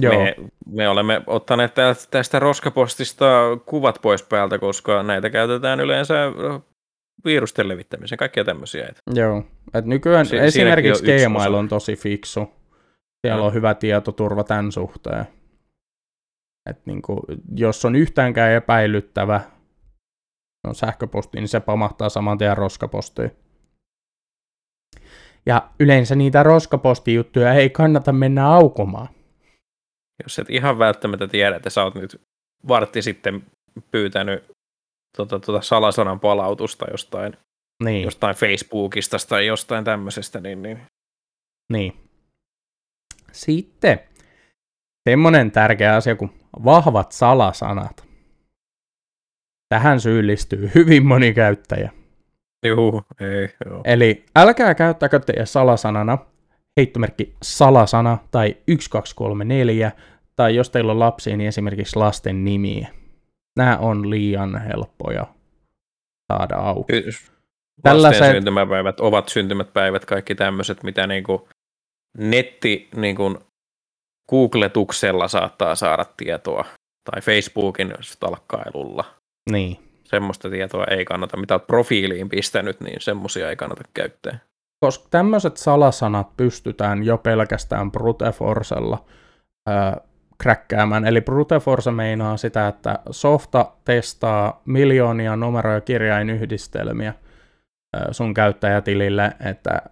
Joo, me, me olemme ottaneet tästä roskapostista kuvat pois päältä, koska näitä käytetään yleensä virusten levittämiseen, kaikkia tämmöisiä. että- joo. Et nykyään Si- esimerkiksi on Gmail on tosi fiksu. Siellä Joo. on hyvä tietoturva tämän suhteen. Et niin kuin, jos on yhtäänkään epäilyttävä no sähköposti, niin se pamahtaa saman tien roskapostiin. Ja yleensä niitä roskapostijuttuja ei kannata mennä aukomaan. Jos et ihan välttämättä tiedä, että sä oot nyt vartti sitten pyytänyt tota, tota salasanan palautusta jostain, niin. jostain Facebookista tai jostain tämmöisestä, niin, niin. niin. Sitten semmoinen tärkeä asia kuin vahvat salasanat. Tähän syyllistyy hyvin moni käyttäjä. Juu, ei, joo. Eli älkää käyttäkö teidän salasanana heittomerkki salasana tai 1234, tai jos teillä on lapsia, niin esimerkiksi lasten nimiä. Nämä on liian helppoja saada auki. Tällaiset... syntymäpäivät ovat syntymäpäivät, kaikki tämmöiset, mitä niinku netti niinku googletuksella saattaa saada tietoa, tai Facebookin stalkkailulla. Niin. Semmoista tietoa ei kannata, mitä olet profiiliin pistänyt, niin semmoisia ei kannata käyttää. Koska tämmöiset salasanat pystytään jo pelkästään brute forcella kräkkäämään. Eli brute force meinaa sitä, että softa testaa miljoonia numero- ja kirjainyhdistelmiä sun käyttäjätilille, että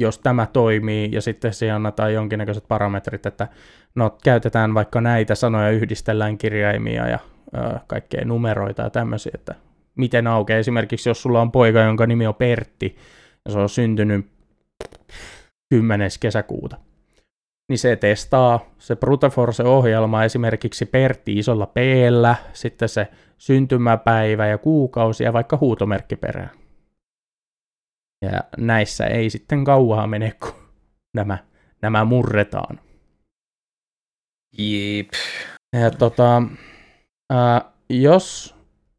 jos tämä toimii ja sitten siihen annetaan jonkinnäköiset parametrit, että no käytetään vaikka näitä sanoja, yhdistellään kirjaimia ja ö, kaikkea numeroita ja tämmöisiä, että miten aukeaa. Esimerkiksi jos sulla on poika, jonka nimi on Pertti ja se on syntynyt 10. kesäkuuta, niin se testaa se Brute Force-ohjelma esimerkiksi Pertti isolla p sitten se syntymäpäivä ja kuukausi ja vaikka huutomerkki perään. Ja näissä ei sitten kauaa mene, kun nämä, nämä murretaan. Jep. Ja tota, ää, jos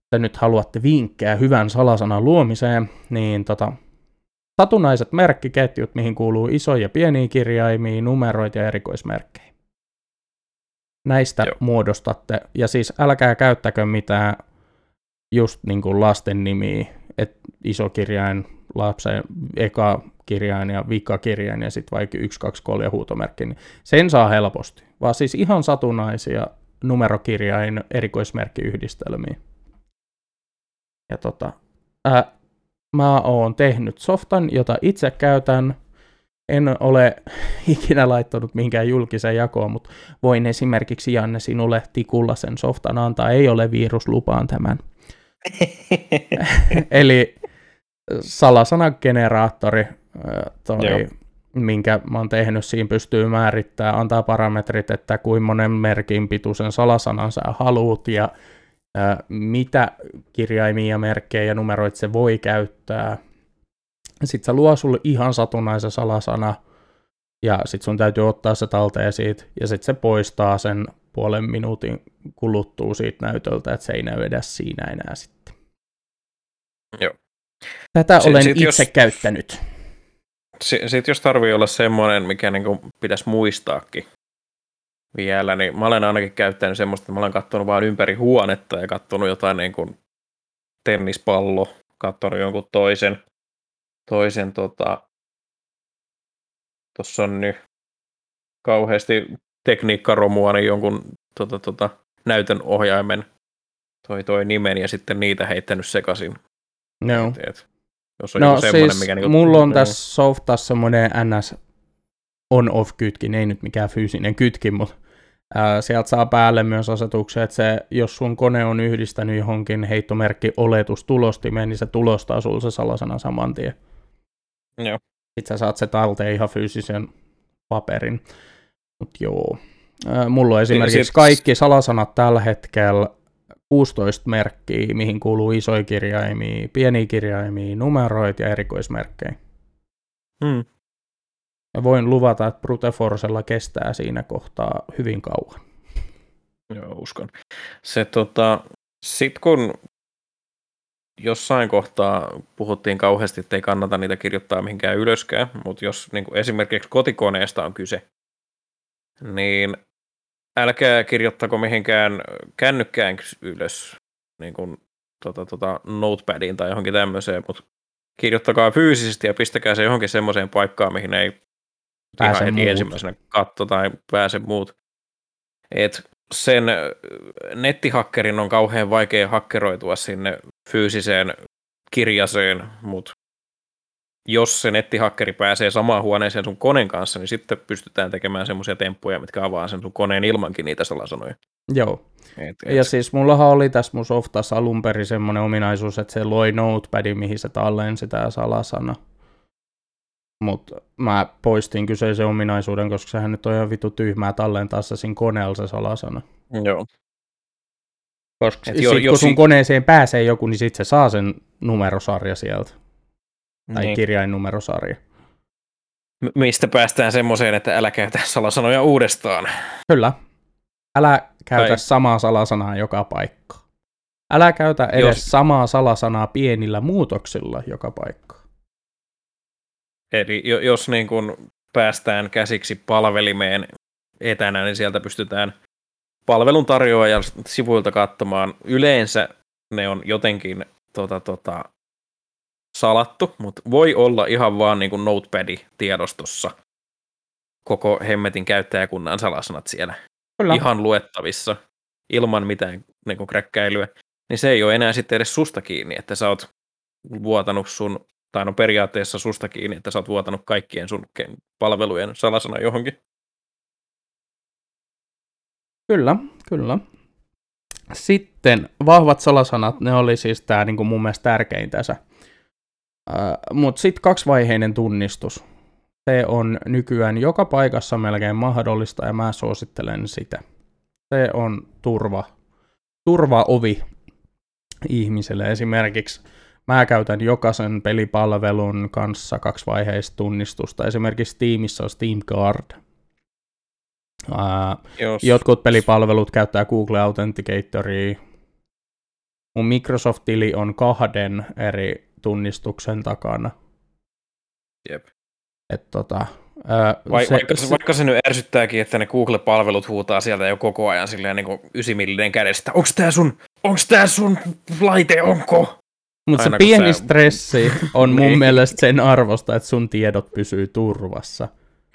te nyt haluatte vinkkejä hyvän salasanan luomiseen, niin tota, Satunnaiset merkkiketjut, mihin kuuluu isoja ja pieniä kirjaimia, numeroita ja erikoismerkkejä. Näistä Joo. muodostatte, ja siis älkää käyttäkö mitään just niin kuin lasten nimiä, että iso kirjain, lapsen eka kirjain ja vika kirjain ja sitten vaikka 1, 2, 3 ja huutomerkki, niin sen saa helposti. Vaan siis ihan satunnaisia numerokirjain erikoismerkkiyhdistelmiä. Ja tota, ää, mä oon tehnyt softan, jota itse käytän. En ole ikinä laittanut minkään julkiseen jakoon, mutta voin esimerkiksi Janne sinulle tikulla sen softan antaa. Ei ole viruslupaan tämän. Eli salasanageneraattori, toi, minkä mä oon tehnyt, siinä pystyy määrittämään, antaa parametrit, että kuinka monen merkin pituisen salasanan sä haluut ja mitä kirjaimia, ja merkkejä ja numeroita se voi käyttää. Sitten se luo sulle ihan satunnaisen salasana, ja sitten sun täytyy ottaa se talteen siitä, ja sitten se poistaa sen puolen minuutin kuluttua siitä näytöltä, että se ei näy edes siinä enää sitten. Joo. Tätä sit, olen sit itse jos, käyttänyt. Sitten jos tarvii olla semmoinen, mikä niinku pitäisi muistaakin, vielä, niin mä olen ainakin käyttänyt semmoista, että mä olen katsonut vain ympäri huonetta ja katsonut jotain niin kuin tennispallo, katsonut jonkun toisen, toisen tota, tuossa on nyt kauheasti tekniikkaromua, niin jonkun tota, tota, näytön ohjaimen toi, toi nimen ja sitten niitä heittänyt sekaisin. No. jos on no siis mikä niinku, mulla on tässä softassa semmoinen NS on-off-kytkin, ei nyt mikään fyysinen kytkin, mutta ää, sieltä saa päälle myös asetuksia, että se, jos sun kone on yhdistänyt johonkin heittomerkki oletustulostimeen, niin se tulostaa sulle se salasana saman tien. Joo. Sitten sä saat se talteen ihan fyysisen paperin. Mut joo. Ää, mulla on esimerkiksi sit... kaikki salasanat tällä hetkellä 16 merkkiä, mihin kuuluu isoja kirjaimia, pieniä kirjaimia, numeroita ja erikoismerkkejä. Hmm. Ja voin luvata, että Brute Forcella kestää siinä kohtaa hyvin kauan. Joo, uskon. Se tota, sit kun jossain kohtaa puhuttiin kauheasti, että ei kannata niitä kirjoittaa mihinkään ylöskään, mutta jos niin kuin esimerkiksi kotikoneesta on kyse, niin älkää kirjoittako mihinkään kännykkään ylös, niin kuin tota, tota, notepadiin tai johonkin tämmöiseen, mutta kirjoittakaa fyysisesti ja pistäkää se johonkin semmoiseen paikkaan, mihin ei pääse ihan muut. ensimmäisenä katto tai pääse muut. Et sen nettihakkerin on kauhean vaikea hakkeroitua sinne fyysiseen kirjaseen, mutta jos se nettihakkeri pääsee samaan huoneeseen sun koneen kanssa, niin sitten pystytään tekemään semmoisia temppuja, mitkä avaa sen sun koneen ilmankin niitä salasanoja. Joo. Et, et. Ja siis mullahan oli tässä mun softassa alun perin semmoinen ominaisuus, että se loi notepadin, mihin se tallensi tämä salasana. Mutta mä poistin kyseisen ominaisuuden, koska sehän nyt on ihan vitu tyhmää tallentaa se siinä koneella se salasana. Joo. Koska sit, jo, jos kun sun koneeseen pääsee joku, niin sit se saa sen numerosarja sieltä. Tai niin. kirjainnumerosarja. M- mistä päästään semmoiseen, että älä käytä salasanoja uudestaan. Kyllä. Älä käytä tai... samaa salasanaa joka paikka. Älä käytä edes jos... samaa salasanaa pienillä muutoksilla joka paikka. Eli jos niin kun päästään käsiksi palvelimeen etänä, niin sieltä pystytään palvelun tarjoajan sivuilta katsomaan. Yleensä ne on jotenkin tota, tota, salattu, mutta voi olla ihan vaan niin kuin Notepad-tiedostossa koko hemmetin käyttäjäkunnan salasanat siellä Kyllä. ihan luettavissa ilman mitään niin kuin kräkkäilyä, niin se ei ole enää sitten edes susta kiinni, että sä oot vuotanut sun, tai no periaatteessa susta kiinni, että sä oot vuotanut kaikkien sun palvelujen salasana johonkin. Kyllä, kyllä. Sitten vahvat salasanat, ne oli siis tämä niin mun mielestä tärkein tässä mutta sitten kaksivaiheinen tunnistus. Se on nykyään joka paikassa melkein mahdollista ja mä suosittelen sitä. Se on turva, turvaovi ihmiselle. Esimerkiksi mä käytän jokaisen pelipalvelun kanssa kaksivaiheista tunnistusta. Esimerkiksi Steamissa on Steam Guard. Jos. Jotkut pelipalvelut käyttää Google Authenticatoria. Mun Microsoft-tili on kahden eri tunnistuksen takana. Jep. Et tota, ää, Vai, se, vaikka, se, vaikka se nyt ärsyttääkin, että ne Google-palvelut huutaa sieltä jo koko ajan silleen niin kuin ysimillinen kädestä. Onks tää sun, onks tää sun laite, onko? Mutta se pieni sä... stressi on mun niin. mielestä sen arvosta, että sun tiedot pysyy turvassa.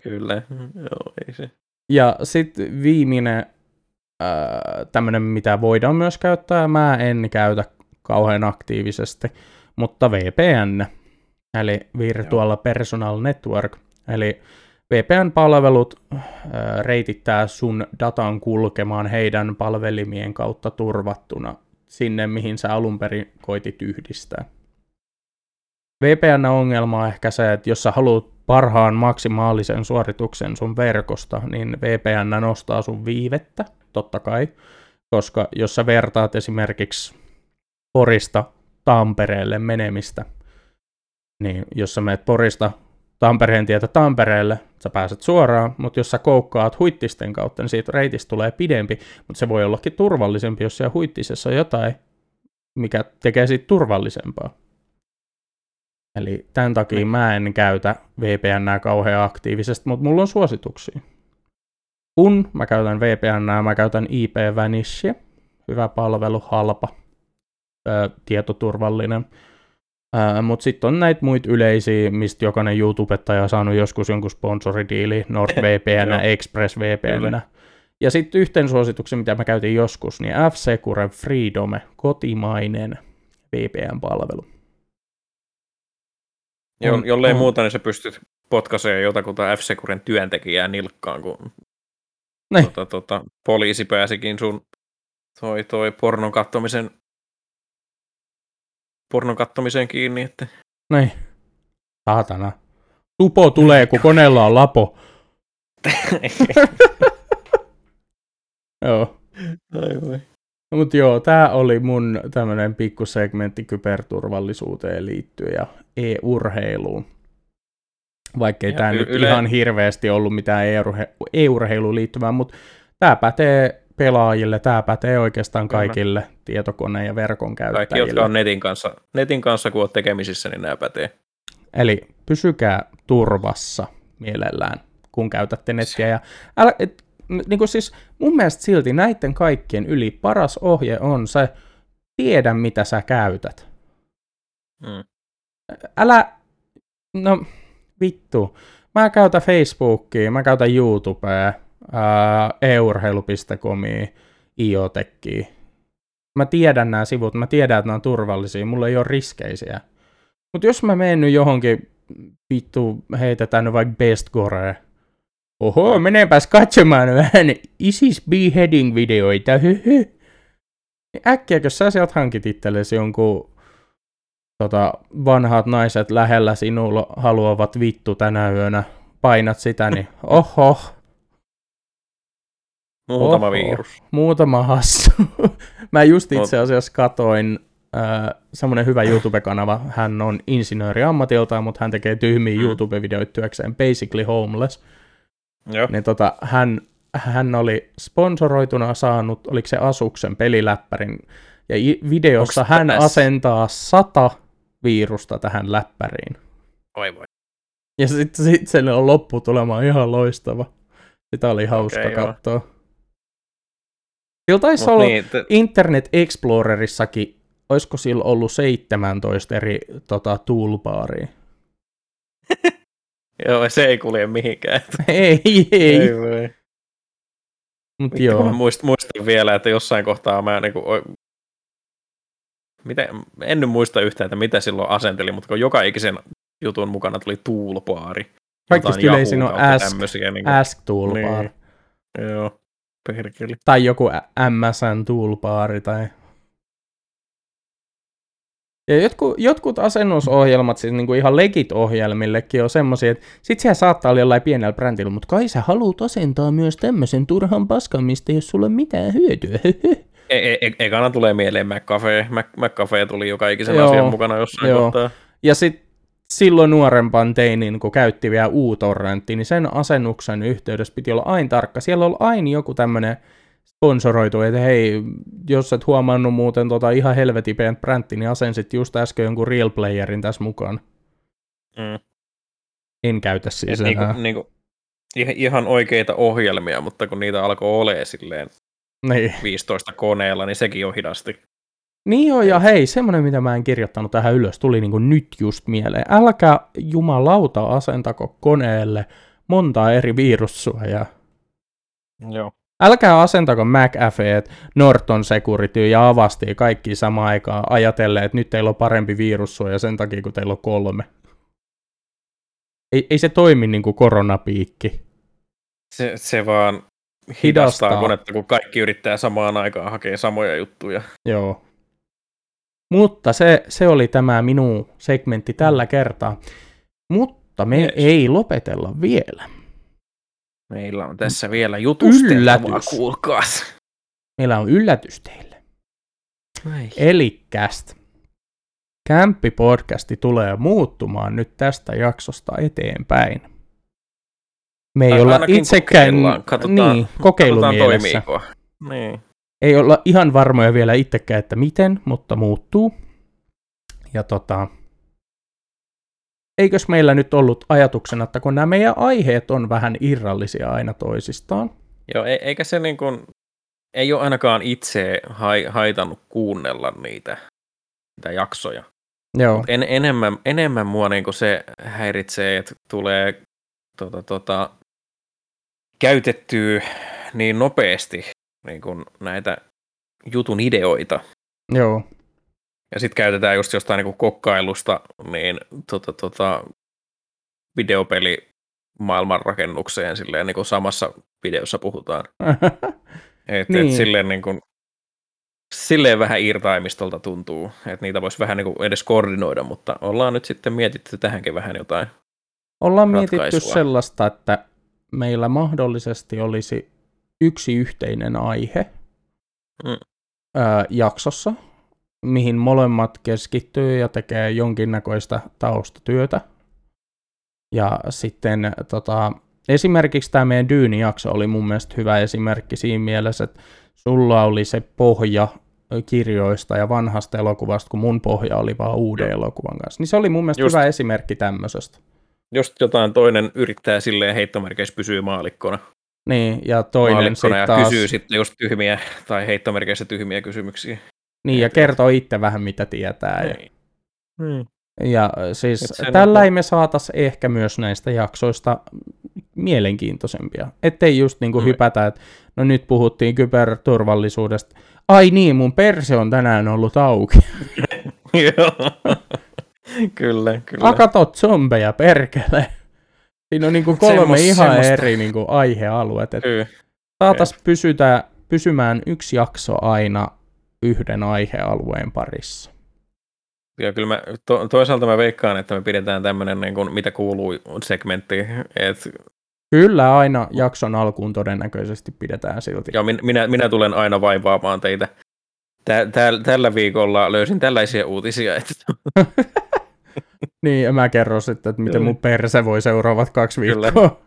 Kyllä, joo, ei se. Ja sitten viimeinen tämmöinen, mitä voidaan myös käyttää, mä en käytä kauhean aktiivisesti, mutta VPN, eli Virtual Joo. Personal Network, eli VPN-palvelut äh, reitittää sun datan kulkemaan heidän palvelimien kautta turvattuna sinne, mihin sä alun perin koitit yhdistää. VPN-ongelma on ehkä se, että jos sä haluat parhaan maksimaalisen suorituksen sun verkosta, niin VPN nostaa sun viivettä, totta kai, koska jos sä vertaat esimerkiksi Porista Tampereelle menemistä, niin jos sä menet Porista Tampereen tietä Tampereelle, sä pääset suoraan, mutta jos sä koukkaat huittisten kautta, niin siitä reitistä tulee pidempi, mutta se voi ollakin turvallisempi, jos siellä huittisessa on jotain, mikä tekee siitä turvallisempaa. Eli tämän takia niin. mä en käytä VPN kauhean aktiivisesti, mutta mulla on suosituksia. Kun mä käytän VPN, mä käytän IP Vanishia, hyvä palvelu, halpa, ää, tietoturvallinen. Mutta sitten on näitä muita yleisiä, mistä jokainen YouTubettaja on saanut joskus jonkun sponsoridiili, NordVPN, ExpressVPN. Ja sitten yhten suosituksen, mitä mä käytin joskus, niin F-Secure Freedom, kotimainen VPN-palvelu. Jo, jollei on. muuta, niin sä pystyt potkaisee jotakuta F-Securen työntekijää nilkkaan, kun tota, tota, poliisi pääsikin sun toi, toi pornon kattomisen pornon kattomiseen kiinni. Että... Niin. Saatana. Tupo tulee, kun koneella on lapo. joo. Ai No, mutta joo, tämä oli mun tämmöinen pikkusegmentti kyberturvallisuuteen liittyen ja e-urheiluun. Vaikkei tämä y- nyt yle... ihan hirveästi ollut mitään e-urheiluun liittyvää, mutta tämä pätee pelaajille, tämä pätee oikeastaan kaikille Kyllä. tietokoneen ja verkon käyttäjille. Kaikki, jotka on netin kanssa, netin kanssa kun olet tekemisissä, niin nämä pätee. Eli pysykää turvassa mielellään, kun käytätte nettiä. Ja älä, et, niin kuin siis mun mielestä silti näiden kaikkien yli paras ohje on se, tiedä mitä sä käytät. Hmm. Älä, no vittu, mä käytän Facebookia, mä käytän YouTubea, e-urheilu.comia, IoTechia. Mä tiedän nämä sivut, mä tiedän, että nämä on turvallisia, mulla ei ole riskeisiä. Mutta jos mä menen nyt johonkin, vittu, heitetään nyt vaikka Best Gore. Oho, menenpäs katsomaan vähän ISIS beheading-videoita, hyhy. Äkkiäkö sä sieltä hankit itsellesi jonkun tota, vanhat naiset lähellä sinulla haluavat vittu tänä yönä, painat sitä, niin oho. Muutama oho, virus. Muutama hassu. Mä just itse asiassa katoin äh, semmoinen hyvä YouTube-kanava. Hän on insinööri ammatiltaan, mutta hän tekee tyhmiä mm. YouTube-videoita työkseen, Basically Homeless. Joo. Niin tota, hän, hän oli sponsoroituna saanut, oliko se Asuksen peliläppärin, ja videossa Onks hän tässä? asentaa sata virusta tähän läppäriin. Oi voi. Ja sitten sit se on lopputulema ihan loistava. Sitä oli hauska okay, joo. Sillä taisi Mut olla niin, te, Internet Explorerissakin, olisiko sillä ollut 17 eri tota, toolbaria? joo, se ei kulje mihinkään. ei, ei. ei voi. Mut joo. mä muistan, muistan vielä, että jossain kohtaa mä niinku, miten, en nyt muista yhtään, että mitä silloin asenteli, mutta kun joka ikisen jutun mukana tuli tuulpaari. Kaikista yleisin on Ask, niin Ask toolbar. Niin. Joo, perkele. Tai joku MSN toolbari tai... Ja jotkut, jotkut asennusohjelmat, siis niinku ihan legit-ohjelmillekin on semmoisia, että sit siellä saattaa olla jollain pienellä brändillä, mutta kai sä haluut asentaa myös tämmöisen turhan paskan, mistä ei ole sulle mitään hyötyä. E- e- e- ekana tulee mieleen McCafe. Mac- McCafe tuli joka ikisen Joo, asian mukana jossain joo. kohtaa. Ja sitten silloin nuorempaan teinin, kun käytti vielä uutorrentti, niin sen asennuksen yhteydessä piti olla aina tarkka. Siellä oli aina joku tämmöinen sponsoroitu, että hei, jos et huomannut muuten tota ihan helvetin pientä brändti, niin asensit just äsken jonkun real playerin tässä mukaan. Mm. En käytä siis Et enää. niinku, niinku, ihan- ihan oikeita ohjelmia, mutta kun niitä alkoi olemaan silleen Niin. 15 koneella, niin sekin on hidasti. Niin joo, ja hei, semmoinen, mitä mä en kirjoittanut tähän ylös, tuli niinku nyt just mieleen. Älkää jumalauta asentako koneelle montaa eri virussuojaa. Joo. Älkää asentako McAfee, Norton Security ja Avasti kaikki samaan aikaan ajatellen, että nyt teillä on parempi virussuoja sen takia, kun teillä on kolme. Ei, ei se toimi niin kuin koronapiikki. Se, se vaan hidastaa, Hidastaa. konetta, kun kaikki yrittää samaan aikaan hakea samoja juttuja. Joo. Mutta se, se oli tämä minun segmentti tällä kertaa. Mutta me Yes. ei lopetella vielä. Meillä on tässä vielä jutusteltavaa, kuulkaas. Meillä on yllätys teille. Ei. Elikäst. Kämppi-podcasti tulee muuttumaan nyt tästä jaksosta eteenpäin. Me ei Tai olla ainakin itsekään kokeillaan. Katsotaan- niin, Katsotaan kokeilumielessä. toimiiko. Niin. Ei olla ihan varmoja vielä itsekään, että miten, mutta muuttuu. Ja tota, eikös meillä nyt ollut ajatuksena, että kun nämä meidän aiheet on vähän irrallisia aina toisistaan, Joo, e- eikä se niin kuin, ei ole ainakaan itse hai, haitannut kuunnella niitä, niitä jaksoja. joo, En, enemmän, enemmän mua niin kuin se häiritsee, että tulee tota, tota, käytettyä niin nopeasti niin kuin näitä jutun ideoita. joo, Ja sitten käytetään just jostain niin kuin kokkailusta niin, tota, tota, videopeli maailmanrakennukseen silleen, niin kuin samassa videossa puhutaan. Et, Niin. et silleen, niin kuin, silleen vähän irtaimistolta tuntuu, että niitä voisi vähän niin kuin edes koordinoida, mutta ollaan nyt sitten mietitty tähänkin vähän jotain. Ollaan mietitty ratkaisua. sellaista, että meillä mahdollisesti olisi yksi yhteinen aihe Mm. ää, jaksossa, mihin molemmat keskittyy ja tekee jonkinnäköistä taustatyötä. Ja sitten tota, esimerkiksi tämä meidän Dyyni-jakso oli mun mielestä hyvä esimerkki siinä mielessä, että sulla oli se pohja kirjoista ja vanhasta elokuvasta, kun mun pohja oli vaan uuden elokuvan kanssa. Niin se oli mun mielestä Just. hyvä esimerkki tämmöisestä. Just jotain toinen yrittää silleen heittomerkeissä pysyä maalikkona, Niin, ja toinen sitten ja taas, kysyy sitten just tyhmiä tai heittomerkeissä tyhmiä kysymyksiä. niin, ja kertoo itse vähän mitä tietää. Ja, Ei. Hmm. ja siis Et se tällä niinku- ei me saatas ehkä myös näistä jaksoista mielenkiintoisempia. Ettei just niinku Mm. hypätä, että no nyt puhuttiin kyberturvallisuudesta. Ai niin, mun perse on tänään ollut auki. Joo. kyllä, kyllä. A katot zombeja, perkele. Siinä on niinku kolme Semmos- ihan semmosta. eri niinku aihealuetta. Et Kyllä. saatas pysytä, pysymään yksi jakso aina yhden aihealueen parissa. Ja kyllä mä, to, toisaalta mä veikkaan, että me pidetään tämmöinen, niin kuin, mitä kuuluu segmentti. Et, Kyllä aina jakson alkuun todennäköisesti pidetään silti. ja min, minä, minä tulen aina vaivaamaan teitä. Tä, tä, tällä viikolla löysin tällaisia uutisia, että Niin, ja mä kerron sitten, että miten Kyllä. mun perse voi seuraavat kaksi Kyllä. viikkoa.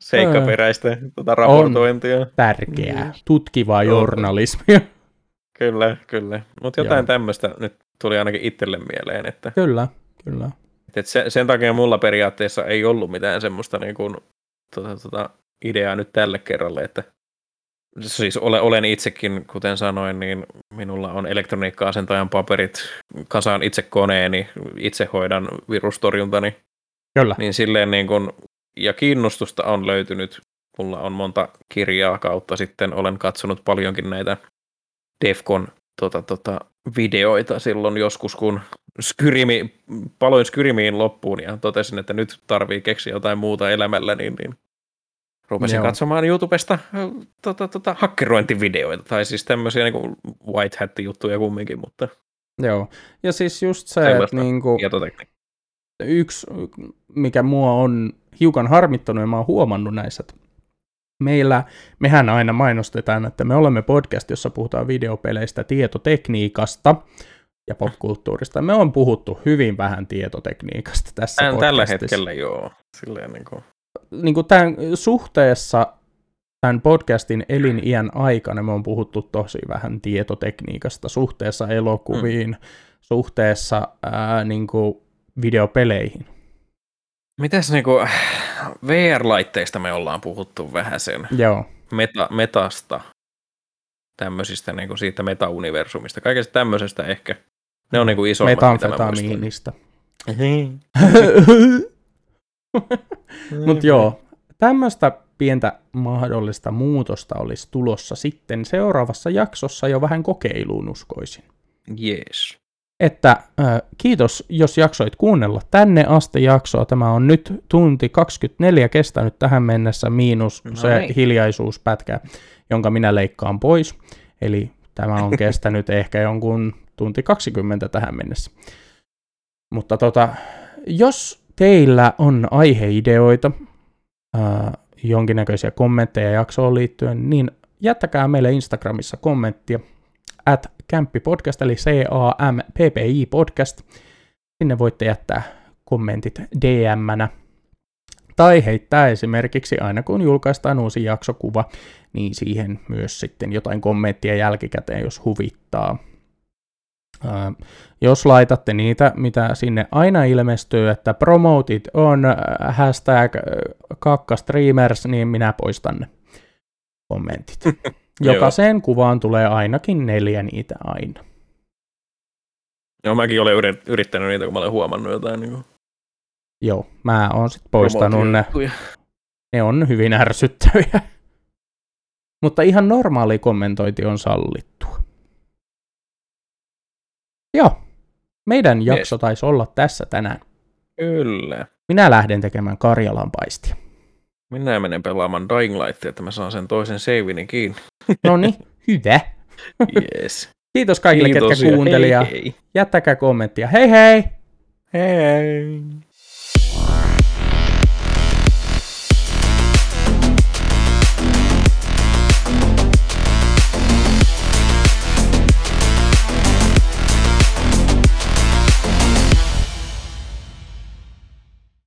seikkaperäistä tota, raportointia. Tärkeää, Mm. tutkivaa journalismia. Kyllä, kyllä. Mutta jotain Joo. tämmöistä nyt tuli ainakin itselle mieleen, että, Kyllä, kyllä. että se, sen takia mulla periaatteessa ei ollut mitään semmoista niin kuin, tota, tota, ideaa nyt tälle kerralle, että siis ole, olen itsekin, kuten sanoin, niin minulla on elektroniikka-asentajan paperit, kasaan itse koneeni, itse hoidan virustorjuntani, Kyllä. niin silleen niin kuin, ja kiinnostusta on löytynyt. Mulla on monta kirjaa kautta sitten olen katsonut paljonkin näitä Defcon tota, tota, videoita silloin joskus, kun skyrimi, paloin Skyrimiin loppuun ja totesin, että nyt tarvii keksiä jotain muuta elämällä, niin, niin rupesin Joo. katsomaan YouTubesta tota, tota, hakkerointivideoita, tai siis tämmöisiä niin white hat-juttuja kumminkin, mutta Joo. Ja siis just se, että Sellaista niinku, tietotekniikka. yksi, mikä mua on hiukan harmittanut ja mä oon huomannut näissä, että meillä, mehän aina mainostetaan, että me olemme podcast, jossa puhutaan videopeleistä, tietotekniikasta ja popkulttuurista. Me on puhuttu hyvin vähän tietotekniikasta tässä Tän, tällä hetkellä joo. Silleen niin kuin, Niin kuin tämän suhteessa tämän podcastin eliniän aikana me on puhuttu tosi vähän tietotekniikasta suhteessa elokuviin, mm. suhteessa ää, niin kuin videopeleihin. Mitäs niinku VR-laitteista me ollaan puhuttu vähän sen Joo, meta, metasta, tämmöisistä niinku siitä meta-universumista, kaikesta tämmöisestä ehkä. Ne on niinku isommat, mitä mä muistan. Niin. Mutta joo, tämmöistä pientä mahdollista muutosta olisi tulossa sitten seuraavassa jaksossa jo vähän kokeiluun uskoisin. Yes. Että äh, kiitos, jos jaksoit kuunnella tänne asti jaksoa. Tämä on nyt tunti 24 kestänyt tähän mennessä, miinus No se niin. hiljaisuuspätkä, jonka minä leikkaan pois. Eli tämä on kestänyt ehkä jonkun tunti 20 tähän mennessä. Mutta tota, jos teillä on aiheideoita, äh, jonkinnäköisiä kommentteja jaksoon liittyen, niin jättäkää meille Instagramissa kommenttia at Kämppipodcast, eli C-A-M-P-P-I podcast. Sinne voitte jättää kommentit DM-nä. Tai heittää esimerkiksi aina kun julkaistaan uusi jaksokuva, niin siihen myös sitten jotain kommenttia jälkikäteen, jos huvittaa. Jos laitatte niitä, mitä sinne aina ilmestyy, että promoted on hashtag äh, kakkastreamers, niin minä poistan ne kommentit. Jokaiseen kuvaan tulee ainakin neljä niitä aina. Joo, mäkin olen yrit- yrittänyt niitä, kun mä olen huomannut jotain. Niin kuin Joo, mä oon sit poistanut ne. Ne on hyvin ärsyttäviä. Mutta ihan normaali kommentointi on sallittua. Joo, meidän jakso taisi olla tässä tänään. Kyllä. Minä lähden tekemään Karjalan paistia. Minä menen pelaamaan Dying Lightia, että mä saan sen toisen seivini kiinni. No niin, hyvä. Yes. Kiitos kaikille, Kiitos ketkä ja kuunteli ja hei hei. jättäkää kommenttia. Hei hei! Hei.